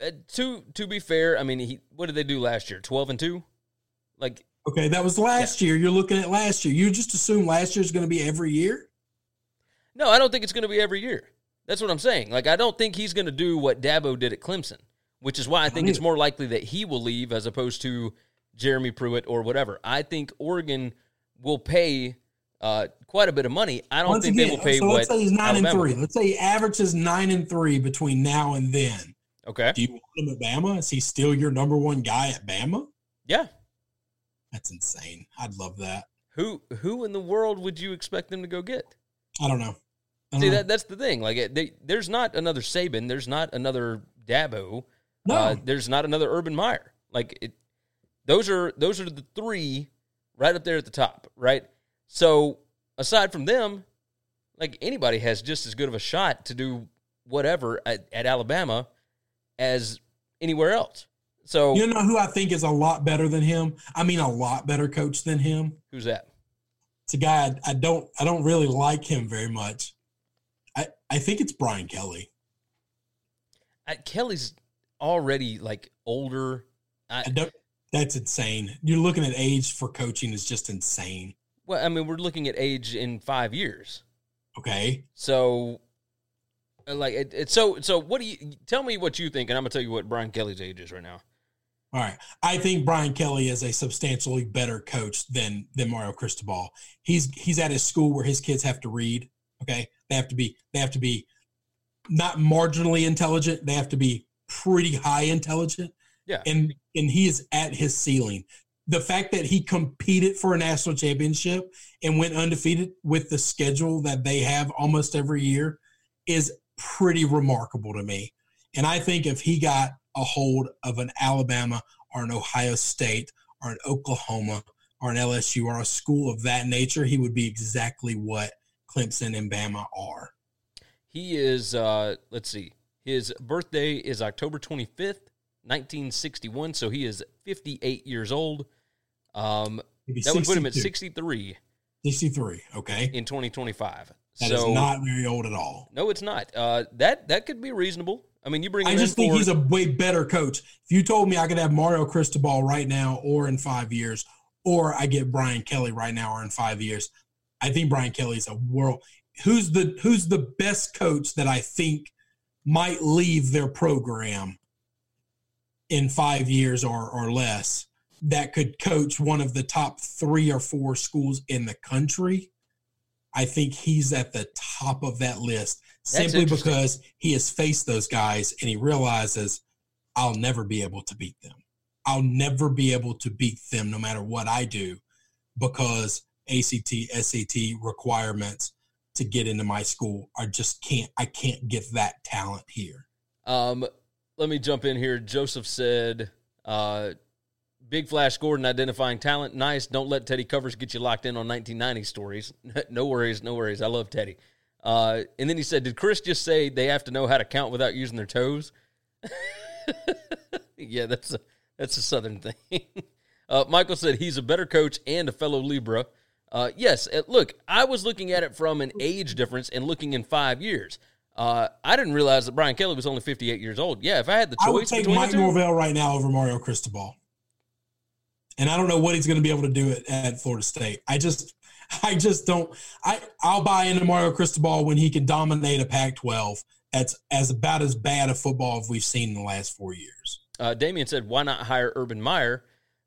uh, to to be fair. I mean, he what did they do last year? Twelve and two, like Okay, that was last year. You're looking at last year. You just assume last year is going to be every year. no, I don't think it's going to be every year. That's what I'm saying. Like I don't think he's going to do what Dabo did at Clemson, which is why I think it's more likely that he will leave as opposed to Jeremy Pruitt or whatever. I think Oregon will pay uh, quite a bit of money. I don't Once think again, they will pay so what let's say he's nine Alabama and three. Let's say he averages nine and three between now and then. Okay. Do you want him at Bama? Is he still your number one guy at Bama? Yeah. That's insane. I'd love that. Who who in the world would you expect them to go get? I don't know. I don't See know. that that's the thing. Like they, there's not another Saban. There's not another Dabo. No. Uh, there's not another Urban Meyer. Like it, those are those are the three right up there at the top. Right. So aside from them, like anybody has just as good of a shot to do whatever at, at Alabama as anywhere else. So You know who I think is a lot better than him? I mean, a lot better coach than him. who's that? It's a guy I, I don't I don't really like him very much. I I think it's Brian Kelly. Uh, Kelly's already like older. I. That's insane. You're looking at age for coaching is just insane. well, I mean, we're looking at age in five years. Okay. So, uh, like, it, it's so. So, what do you tell me what you think, and I'm gonna tell you what Brian Kelly's age is right now. All right. I think Brian Kelly is a substantially better coach than than Mario Cristobal. He's he's at a school where his kids have to read. Okay. They have to be they have to be not marginally intelligent. They have to be pretty high intelligent. Yeah. And and he is at his ceiling. the fact that he competed for a national championship and went undefeated with the schedule that they have almost every year is pretty remarkable to me. And I think if he got a hold of an Alabama or an Ohio State or an Oklahoma or an LSU or a school of that nature, he would be exactly what Clemson and Bama are. He is, uh, let's see, his birthday is October 25th, 1961. So he is 58 years old. Um, that would put him at 63. 63, okay. In 2025. That so, is not very old at all. No, it's not. Uh, that that could be reasonable. I mean, you bring. I just think for, he's a way better coach. If you told me I could have Mario Cristobal right now or in five years, or I get Brian Kelly right now or in five years, I think Brian Kelly's a world. Who's the Who's the best coach that I think might leave their program in five years or or less that could coach one of the top three or four schools in the country? I think he's at the top of that list That's simply because he has faced those guys and he realizes I'll never be able to beat them. I'll never be able to beat them no matter what I do because ACT, SAT requirements to get into my school I just can't I can't get that talent here. Um let me jump in here. Joseph said uh Big Flash Gordon identifying talent. Nice. Don't let Teddy Covers get you locked in on 1990 stories. no worries. No worries. I love Teddy. Uh, and then he said, Did Chris just say they have to know how to count without using their toes? yeah, that's a, that's a Southern thing. uh, Michael said he's a better coach and a fellow Libra. Uh, yes, look, I was looking at it from an age difference and looking in five years. Uh, I didn't realize that Brian Kelly was only 58 years old. Yeah, if I had the choice, I would take Mike Norvell right now over Mario Cristobal and I don't know what he's going to be able to do at, at Florida State. I just, I just don't. I I'll buy into Mario Cristobal when he can dominate a Pac-12. That's as about as bad a football as we've seen in the last four years. Uh, Damien said, "Why not hire Urban Meyer?"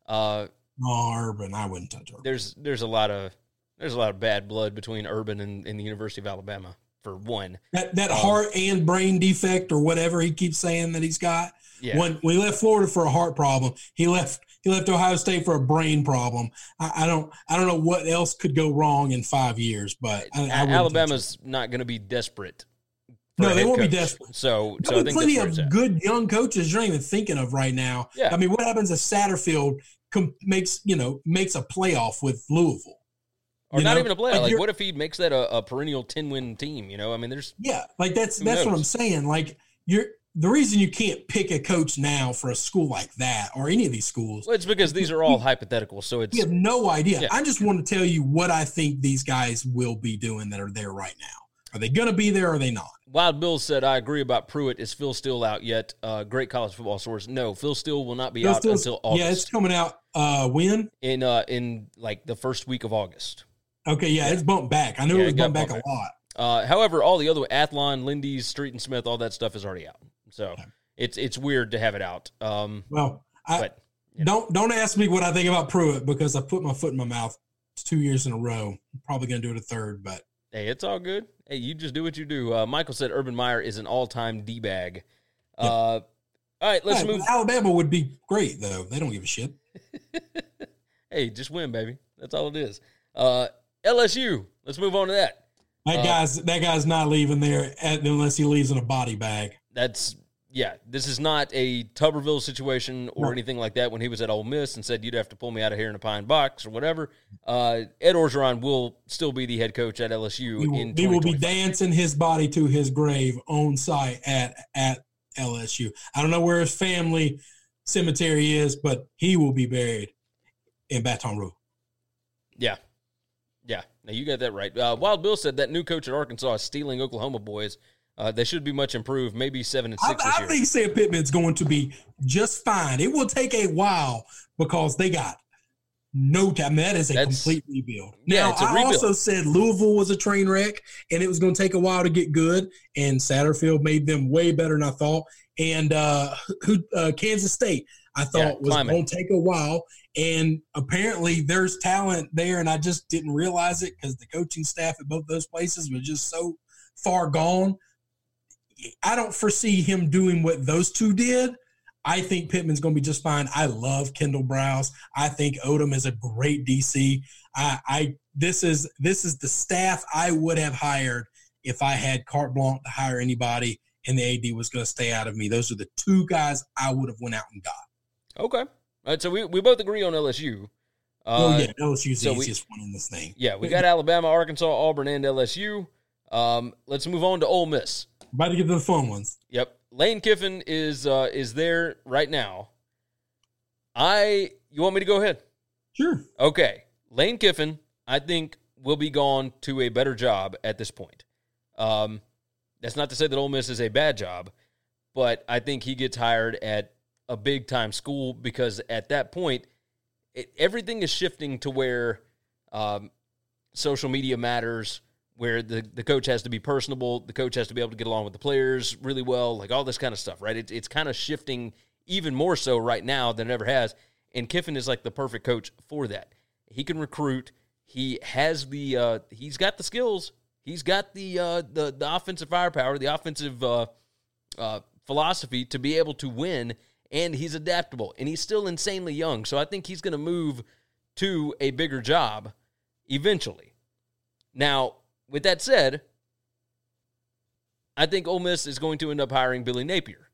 Uh, Urban, I wouldn't touch Urban. There's there's a lot of there's a lot of bad blood between Urban and, and the University of Alabama for one. That that um, heart and brain defect or whatever he keeps saying that he's got. Yeah. When, we left Florida for a heart problem, he left he left Ohio State for a brain problem. I, I don't I don't know what else could go wrong in five years, but I, I Alabama's not going to be desperate. No, they won't coach. be desperate. So, so I think plenty of good young coaches you're not even thinking of right now. Yeah. I mean, what happens if Satterfield com- makes you know makes a playoff with Louisville? Or not know? even a playoff. Like, like what if he makes that a, a perennial ten win team? You know, I mean, there's yeah, like that's that's knows? what I'm saying. Like you're the reason you can't pick a coach now for a school like that or any of these schools. Well, it's because these are all hypothetical. So it's we have no idea. Yeah. I just want to tell you what I think these guys will be doing that are there right now. Are they going to be there or are they not? Wild Bill said, I agree about Pruitt. Is Phil Steele out yet? Uh, great college football source. No, Phil Steele will not be Phil out Steele's, until August. Yeah, it's coming out uh, when? In uh, in like the first week of August. Okay, yeah, it's bumped back. I knew yeah, it was it bumped back, back, a lot. Uh, however, all the other Athlon, Lindy's, Street and Smith, all that stuff is already out. So okay it's it's weird to have it out. Um, well, I, but, you know. don't don't ask me what I think about Pruitt because I put my foot in my mouth two years in a row. I'm probably going to do it a third, but hey, it's all good. Hey, you just do what you do. Uh, Michael said Urban Meyer is an all-time d bag. Uh, all right, let's move. Alabama would be great though. They don't give a shit. hey, just win, baby. That's all it is. Uh, LSU. Let's move on to that. That uh, guy's that guy's not leaving there at, unless he leaves in a body bag. That's yeah, this is not a Tuberville situation or no. anything like that. When he was at Ole Miss and said you'd have to pull me out of here in a pine box or whatever, uh, Ed Orgeron will still be the head coach at LSU. He will, he will be dancing his body to his grave on site at at LSU. I don't know where his family cemetery is, but he will be buried in Baton Rouge. Yeah, yeah. Now you got that right. Uh, Wild Bill said that new coach at Arkansas is stealing Oklahoma boys. Uh, they should be much improved, maybe seven and six. I, I think Sam Pittman's going to be just fine. It will take a while because they got no time. That is a That's, complete rebuild. Yeah, now, I rebuild. also said Louisville was a train wreck and it was going to take a while to get good. And Satterfield made them way better than I thought. And uh, who uh, Kansas State, I thought yeah, was going to take a while. And apparently there's talent there, and I just didn't realize it because the coaching staff at both those places was just so far gone I don't foresee him doing what those two did. I think Pittman's going to be just fine. I love Kendall Briles. I think Odom is a great DC. I, I this is this is the staff I would have hired if I had carte blanche to hire anybody and the AD was going to stay out of me. Those are the two guys I would have went out and got. Okay. All right, so we, we both agree on LSU. Uh, oh yeah, LSU's so the easiest we, one in this thing. Yeah, we got Alabama, Arkansas, Auburn, and LSU. Um, let's move on to Ole Miss. About to get to the fun ones. Yep, Lane Kiffin is uh, is there right now. I you want me to go ahead? Sure. Okay, Lane Kiffin, I think will be gone to a better job at this point. Um, that's not to say that Ole Miss is a bad job, but I think he gets hired at a big time school because at that point, it, everything is shifting to where um, social media matters, where the, the coach has to be personable, the coach has to be able to get along with the players really well, like all this kind of stuff, right? It, it's kind of shifting even more so right now than it ever has. And Kiffin is like the perfect coach for that. He can recruit. He has the uh, he's got the skills He's got the uh, the the offensive firepower, the offensive uh, uh, philosophy to be able to win, and he's adaptable, and he's still insanely young. So I think he's going to move to a bigger job eventually. Now, with that said, I think Ole Miss is going to end up hiring Billy Napier.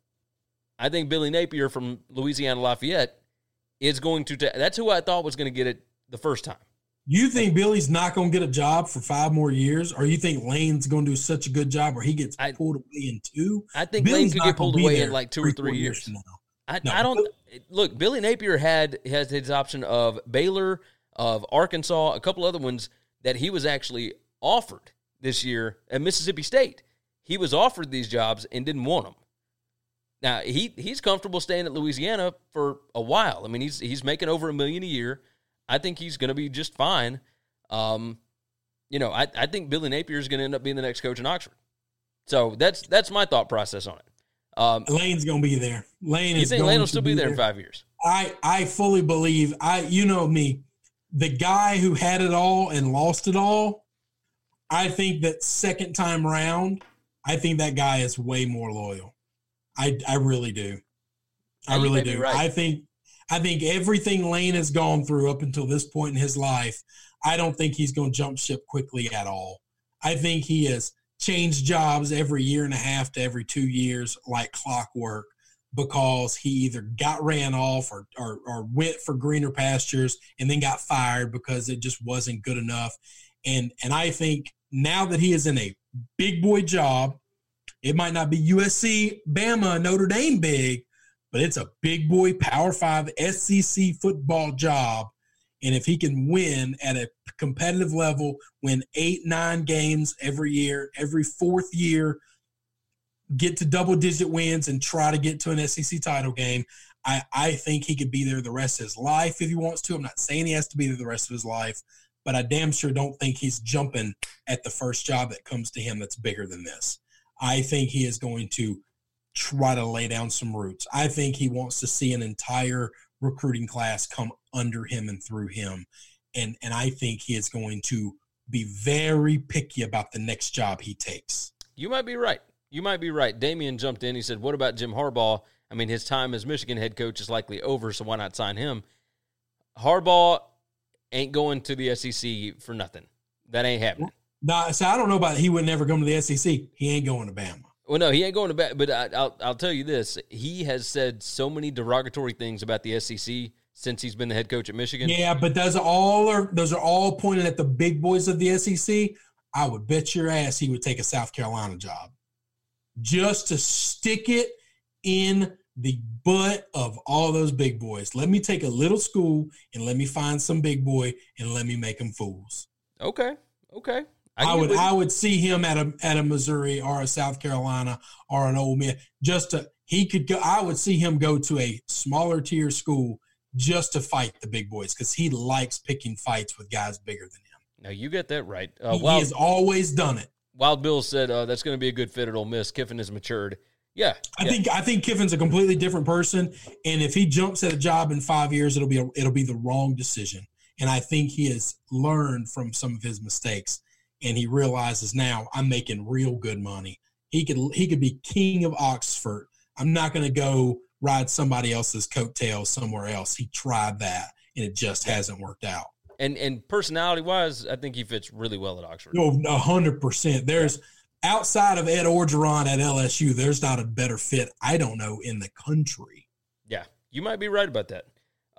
I think Billy Napier from Louisiana Lafayette is going to. that's who I thought was going to get it the first time. You think Billy's not going to get a job for five more years, or you think Lane's going to do such a good job where he gets I, pulled away in two? I think Billy's Lane could get pulled away in like two or three years. years I, no. I, don't look. Billy Napier had has his option of Baylor, of Arkansas, a couple other ones that he was actually offered this year at Mississippi State. He was offered these jobs and didn't want them. Now he he's comfortable staying at Louisiana for a while. I mean he's he's making over a million a year. I think he's going to be just fine. Um, you know, I, I think Billy Napier is going to end up being the next coach in Oxford. So that's that's my thought process on it. Um, Lane's going to be there. Lane you is. think Lane will still be there, there in five years? I I fully believe. I you know me, the guy who had it all and lost it all. I think that second time round, I think that guy is way more loyal. I I really do. I really do. Right. I think I think everything Lane has gone through up until this point in his life, I don't think he's going to jump ship quickly at all. I think he has changed jobs every year and a half to every two years like clockwork because he either got ran off or, or, or went for greener pastures and then got fired because it just wasn't good enough. And and I think now that he is in a big boy job, it might not be USC, Bama, Notre Dame big, but it's a big boy Power Five SEC football job. And if he can win at a competitive level, win eight, nine games every year, every fourth year, get to double digit wins and try to get to an SEC title game, I, I think he could be there the rest of his life if he wants to. I'm not saying he has to be there the rest of his life, but I damn sure don't think he's jumping at the first job that comes to him that's bigger than this. I think he is going to try to lay down some roots. I think he wants to see an entire recruiting class come under him and through him. And and I think he is going to be very picky about the next job he takes. You might be right. You might be right. Damien jumped in. He said, What about Jim Harbaugh? I mean, his time as Michigan head coach is likely over, so why not sign him? Harbaugh ain't going to the SEC for nothing. That ain't happening. No, so I don't know about he would never come to the SEC. He ain't going to Bama. Well, no, he ain't going to bat. But I, will I'll tell you this: he has said so many derogatory things about the SEC since he's been the head coach at Michigan. Yeah, but those are all are those are all pointed at the big boys of the SEC. I would bet your ass he would take a South Carolina job just to stick it in the butt of all those big boys. Let me take a little school and let me find some big boy and let me make them fools. Okay. Okay. I, I would I would see him at a at a Missouri or a South Carolina or an Ole Miss just to he could go. I would see him go to a smaller tier school just to fight the big boys because he likes picking fights with guys bigger than him. Now you get that right. Uh, he, Wild, he has always done it. Wild Bill said uh, that's going to be a good fit at Ole Miss. Kiffin has matured. Yeah, I yeah. think I think Kiffin's a completely different person, and if he jumps at a job in five years, it'll be a, it'll be the wrong decision. And I think he has learned from some of his mistakes and he realizes now I'm making real good money. He could he could be king of Oxford. I'm not going to go ride somebody else's coattails somewhere else. He tried that, and it just hasn't worked out. And and personality wise, I think he fits really well at Oxford. No, a hundred percent. There's outside of Ed Orgeron at LSU, there's not a better fit. I don't know in the country. Yeah, you might be right about that.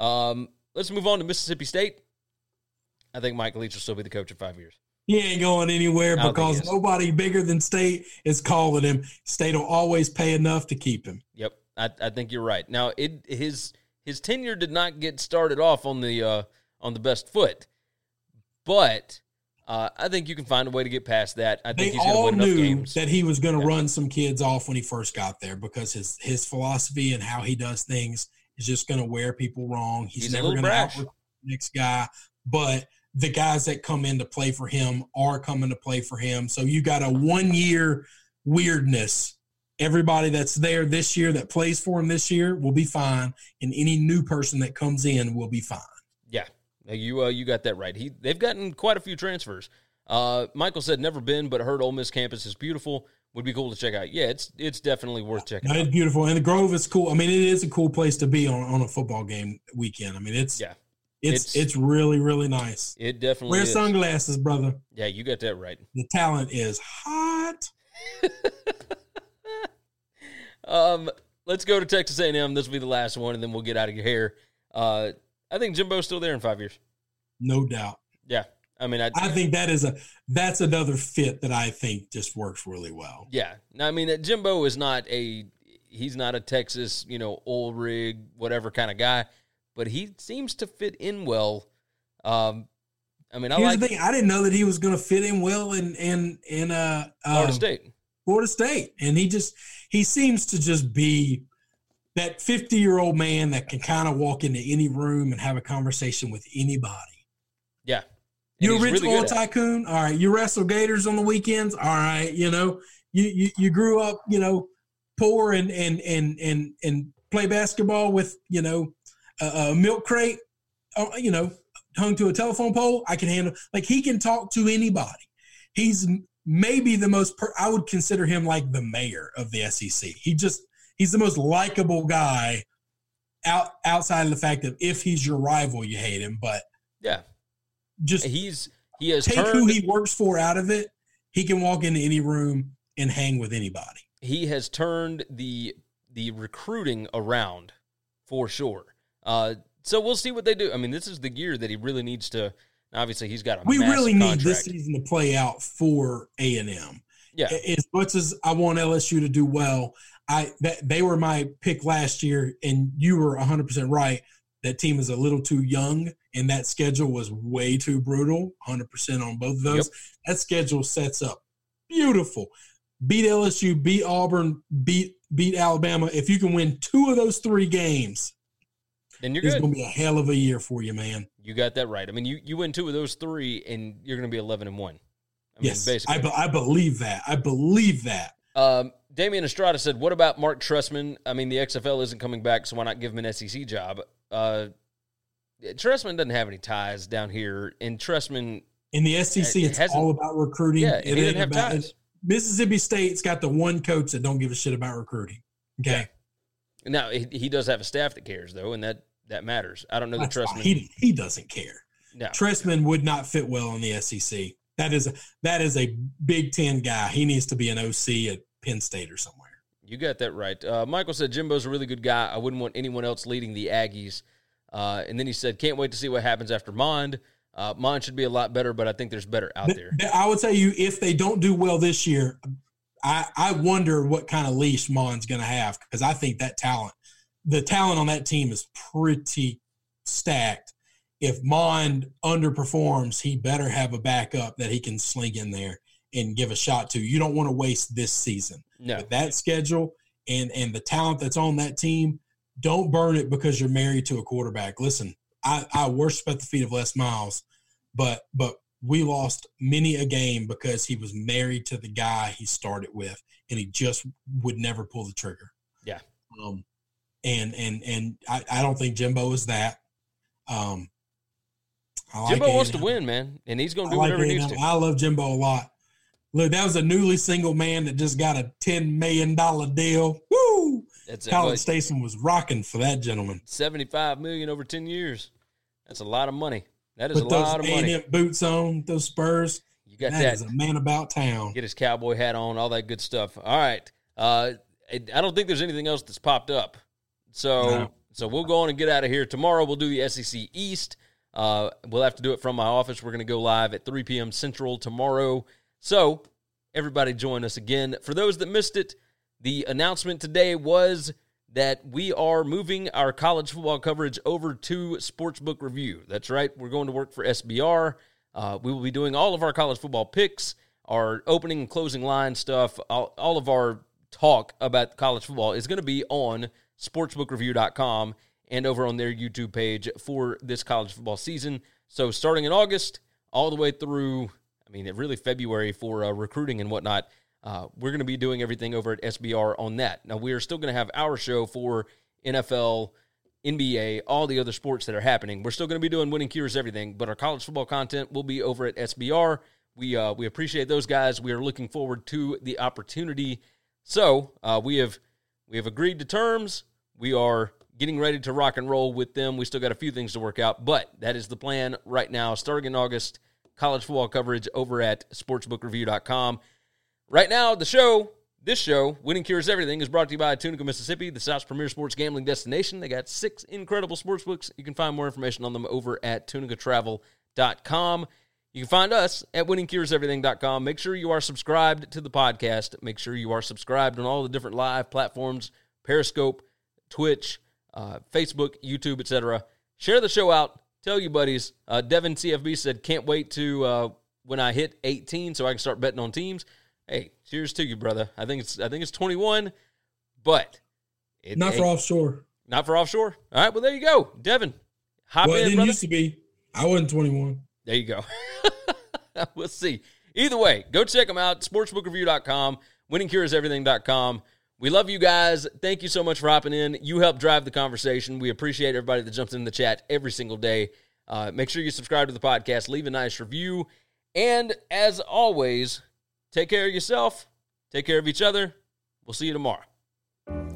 Um, let's move on to Mississippi State. I think Mike Leach will still be the coach in five years. He ain't going anywhere I don't think he because nobody bigger than State is calling him. State will always pay enough to keep him. Yep, I, I think you're right. Now, it his his tenure did not get started off on the uh, on the best foot, but uh, I think you can find a way to get past that. I think They he's going to all win knew games. that he was going to Yeah. run some kids off when he first got there because his his philosophy and how he does things is just going to wear people wrong. He's, He's never going to out the next guy, but the guys that come in to play for him are coming to play for him. So you got a one year weirdness. Everybody that's there this year that plays for him this year will be fine, and any new person that comes in will be fine. You uh, you got that right. He they've gotten quite a few transfers. Uh, Michael said never been, but heard Ole Miss campus is beautiful. Would be cool to check out. Yeah, it's it's definitely worth checking No, out. it's beautiful, and the Grove is cool. I mean, it is a cool place to be on, on a football game weekend. I mean, it's Yeah, it's It's- it's, really really nice. it definitely Wear is. sunglasses, brother. Yeah, you got that right. The talent is hot. Um, let's go to Texas A&M. This will be the last one, and then we'll get out of your hair. Uh, I think Jimbo's still there in five years. No doubt. Yeah, I mean, I, I think that is a that's another fit that I think just works really well. yeah. No, I mean, uh, Jimbo is not a he's not a Texas, you know, oil rig whatever kind of guy, but he seems to fit in well. Um, I mean, I Here's like the thing: I didn't know that he was going to fit in well in in in uh, Florida um, State. Florida State, and he just he seems to just be that 50 year old man that can kind of walk into any room and have a conversation with anybody. Yeah, And You a rich really oil good at it. tycoon? All right. You wrestle gators on the weekends? All right. You know, you you, you grew up, you know, poor and and and and and play basketball with, you know, a, a milk crate, uh, you know, hung to a telephone pole. I can handle like he can talk to anybody. He's maybe the most per, I would consider him like the mayor of the SEC. He just he's the most likable guy out outside of the fact that if he's your rival, you hate him, but Yeah, just he's he has take who he works for out of it, he can walk into any room and hang with anybody. he has turned the the recruiting around for sure. Uh, so we'll see what they do. I mean, this is the year that he really needs to. Obviously, he's got a. We really need contract. this season to play out for A and M. Yeah, As much as I want LSU to do well, I that they were my pick last year, and you were 100 percent right. That team is a little too young, and that schedule was way too brutal. 100 percent on both of those. That schedule sets up beautiful. Beat LSU, beat Auburn, beat beat Alabama. If you can win two of those three games, then you're it's good. to be a hell of a year for you, man. You got that right. I mean, you you win two of those three, and you're going to be 11 and one. I mean, yes, I, basically. be- I believe that. I believe that. Um, Damian Estrada said, "What about Marc Trestman? I mean, the XFL isn't coming back, so why not give him an SEC job?" Uh, Trestman doesn't have any ties down here, and Trestman, In the SEC, It it's all about recruiting. yeah, It ain't have about- ties. Mississippi State's got the one coach that don't give a shit about recruiting. Okay, Now he, he does have a staff that cares though, and that that matters. I don't know that fine. Trestman. he he doesn't care. no, Trestman would not fit well in the SEC. That is a, that is a Big Ten guy. He needs to be an OC at Penn State or somewhere. you got that right. Uh, Michael said Jimbo's a really good guy. I wouldn't want anyone else leading the Aggies. Uh, and then he said, "Can't wait to see what happens after Mond. Uh, Mond should be a lot better, but I think there's better out there." I would tell you if they don't do well this year, I I wonder what kind of leash Mond's going to have because I think that talent, the talent on that team is pretty stacked. If Mond underperforms, he better have a backup that he can sling in there and give a shot to. You don't want to waste this season No, with that schedule and and the talent that's on that team. Don't burn it because you're married to a quarterback. Listen, I, I worship at the feet of Les Miles, but but we lost many a game because he was married to the guy he started with, and he just would never pull the trigger. Yeah. Um, and and and I, I don't think Jimbo is that. Um, like Jimbo wants to win, man, and he's going to do like whatever he needs to. I love Jimbo a lot. Look, that was a newly single man that just got a ten million dollar deal. Woo! That's But Stason was rocking for that gentleman. 75 million over 10 years. That's a lot of money. That is With a lot of money. A&M boots on, those Spurs. You got That that. is a man about town. Get his cowboy hat on, all that good stuff. All right. Uh, I I don't think there's anything else that's popped up. So No. so we'll go on and get out of here. Tomorrow we'll do the SEC East. Uh, we'll have to do it from my office. We're going to go live at 3 p.m. Central tomorrow. So everybody join us again. For those that missed it, the announcement today was that we are moving our college football coverage over to Sportsbook Review. That's right. We're going to work for SBR. Uh, we will be doing all of our college football picks, our opening and closing line stuff, all, all of our talk about college football is going to be on sportsbookreview.com and over on their YouTube page for this college football season. So starting in August, all the way through, I mean, really February for uh, recruiting and whatnot, uh, we're going to be doing everything over at SBR on that. Now, we are still going to have our show for NFL, NBA, all the other sports that are happening. We're still going to be doing Winning Cures Everything, but our college football content will be over at SBR. We uh, we appreciate those guys. We are looking forward to the opportunity. So uh, we have we have agreed to terms. We are getting ready to rock and roll with them. We still got a few things to work out, but that is the plan right now. Starting in August, college football coverage over at sportsbookreview.com. Right now, the show, this show, Winning Cures Everything, is brought to you by Tunica, Mississippi, the South's premier sports gambling destination. They got six incredible sports books. You can find more information on them over at tunicatravel.com. You can find us at winningcureseverything.com. Make sure you are subscribed to the podcast. Make sure you are subscribed on all the different live platforms Periscope, Twitch, uh, Facebook, YouTube, etc. Share the show out. Tell your buddies. Uh, Devin CFB said, "Can't wait to uh, when I hit 18, so I can start betting on teams." Hey, cheers to you, brother. I think it's I think it's 21, but it, Not for offshore. not for offshore. All right, well there you go, Devin. Hop well, it in, didn't brother. used to be. I wasn't 21. There you go. we'll see. Either way, go check them out. Sportsbookreview.com, winningcureseverything.com. We love you guys. Thank you so much for hopping in. You help drive the conversation. We appreciate everybody that jumps in the chat every single day. Uh, make sure you subscribe to the podcast, leave a nice review. And as always, take care of yourself, take care of each other. We'll see you tomorrow.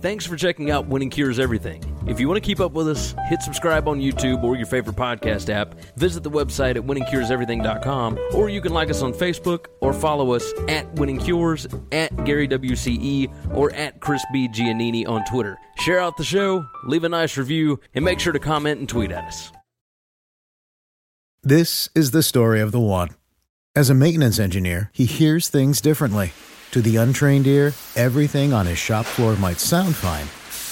Thanks for checking out Winning Cures Everything. If you want to keep up with us, hit subscribe on YouTube or your favorite podcast app. Visit the website at winningcureseverything.com, or you can like us on Facebook or follow us at Winning Cures, at Gary WCE, or at Chris B. Giannini on Twitter. Share out the show, leave a nice review, and make sure to comment and tweet at us. This is the story of the one. As a maintenance engineer, he hears things differently. To the untrained ear, everything on his shop floor might sound fine,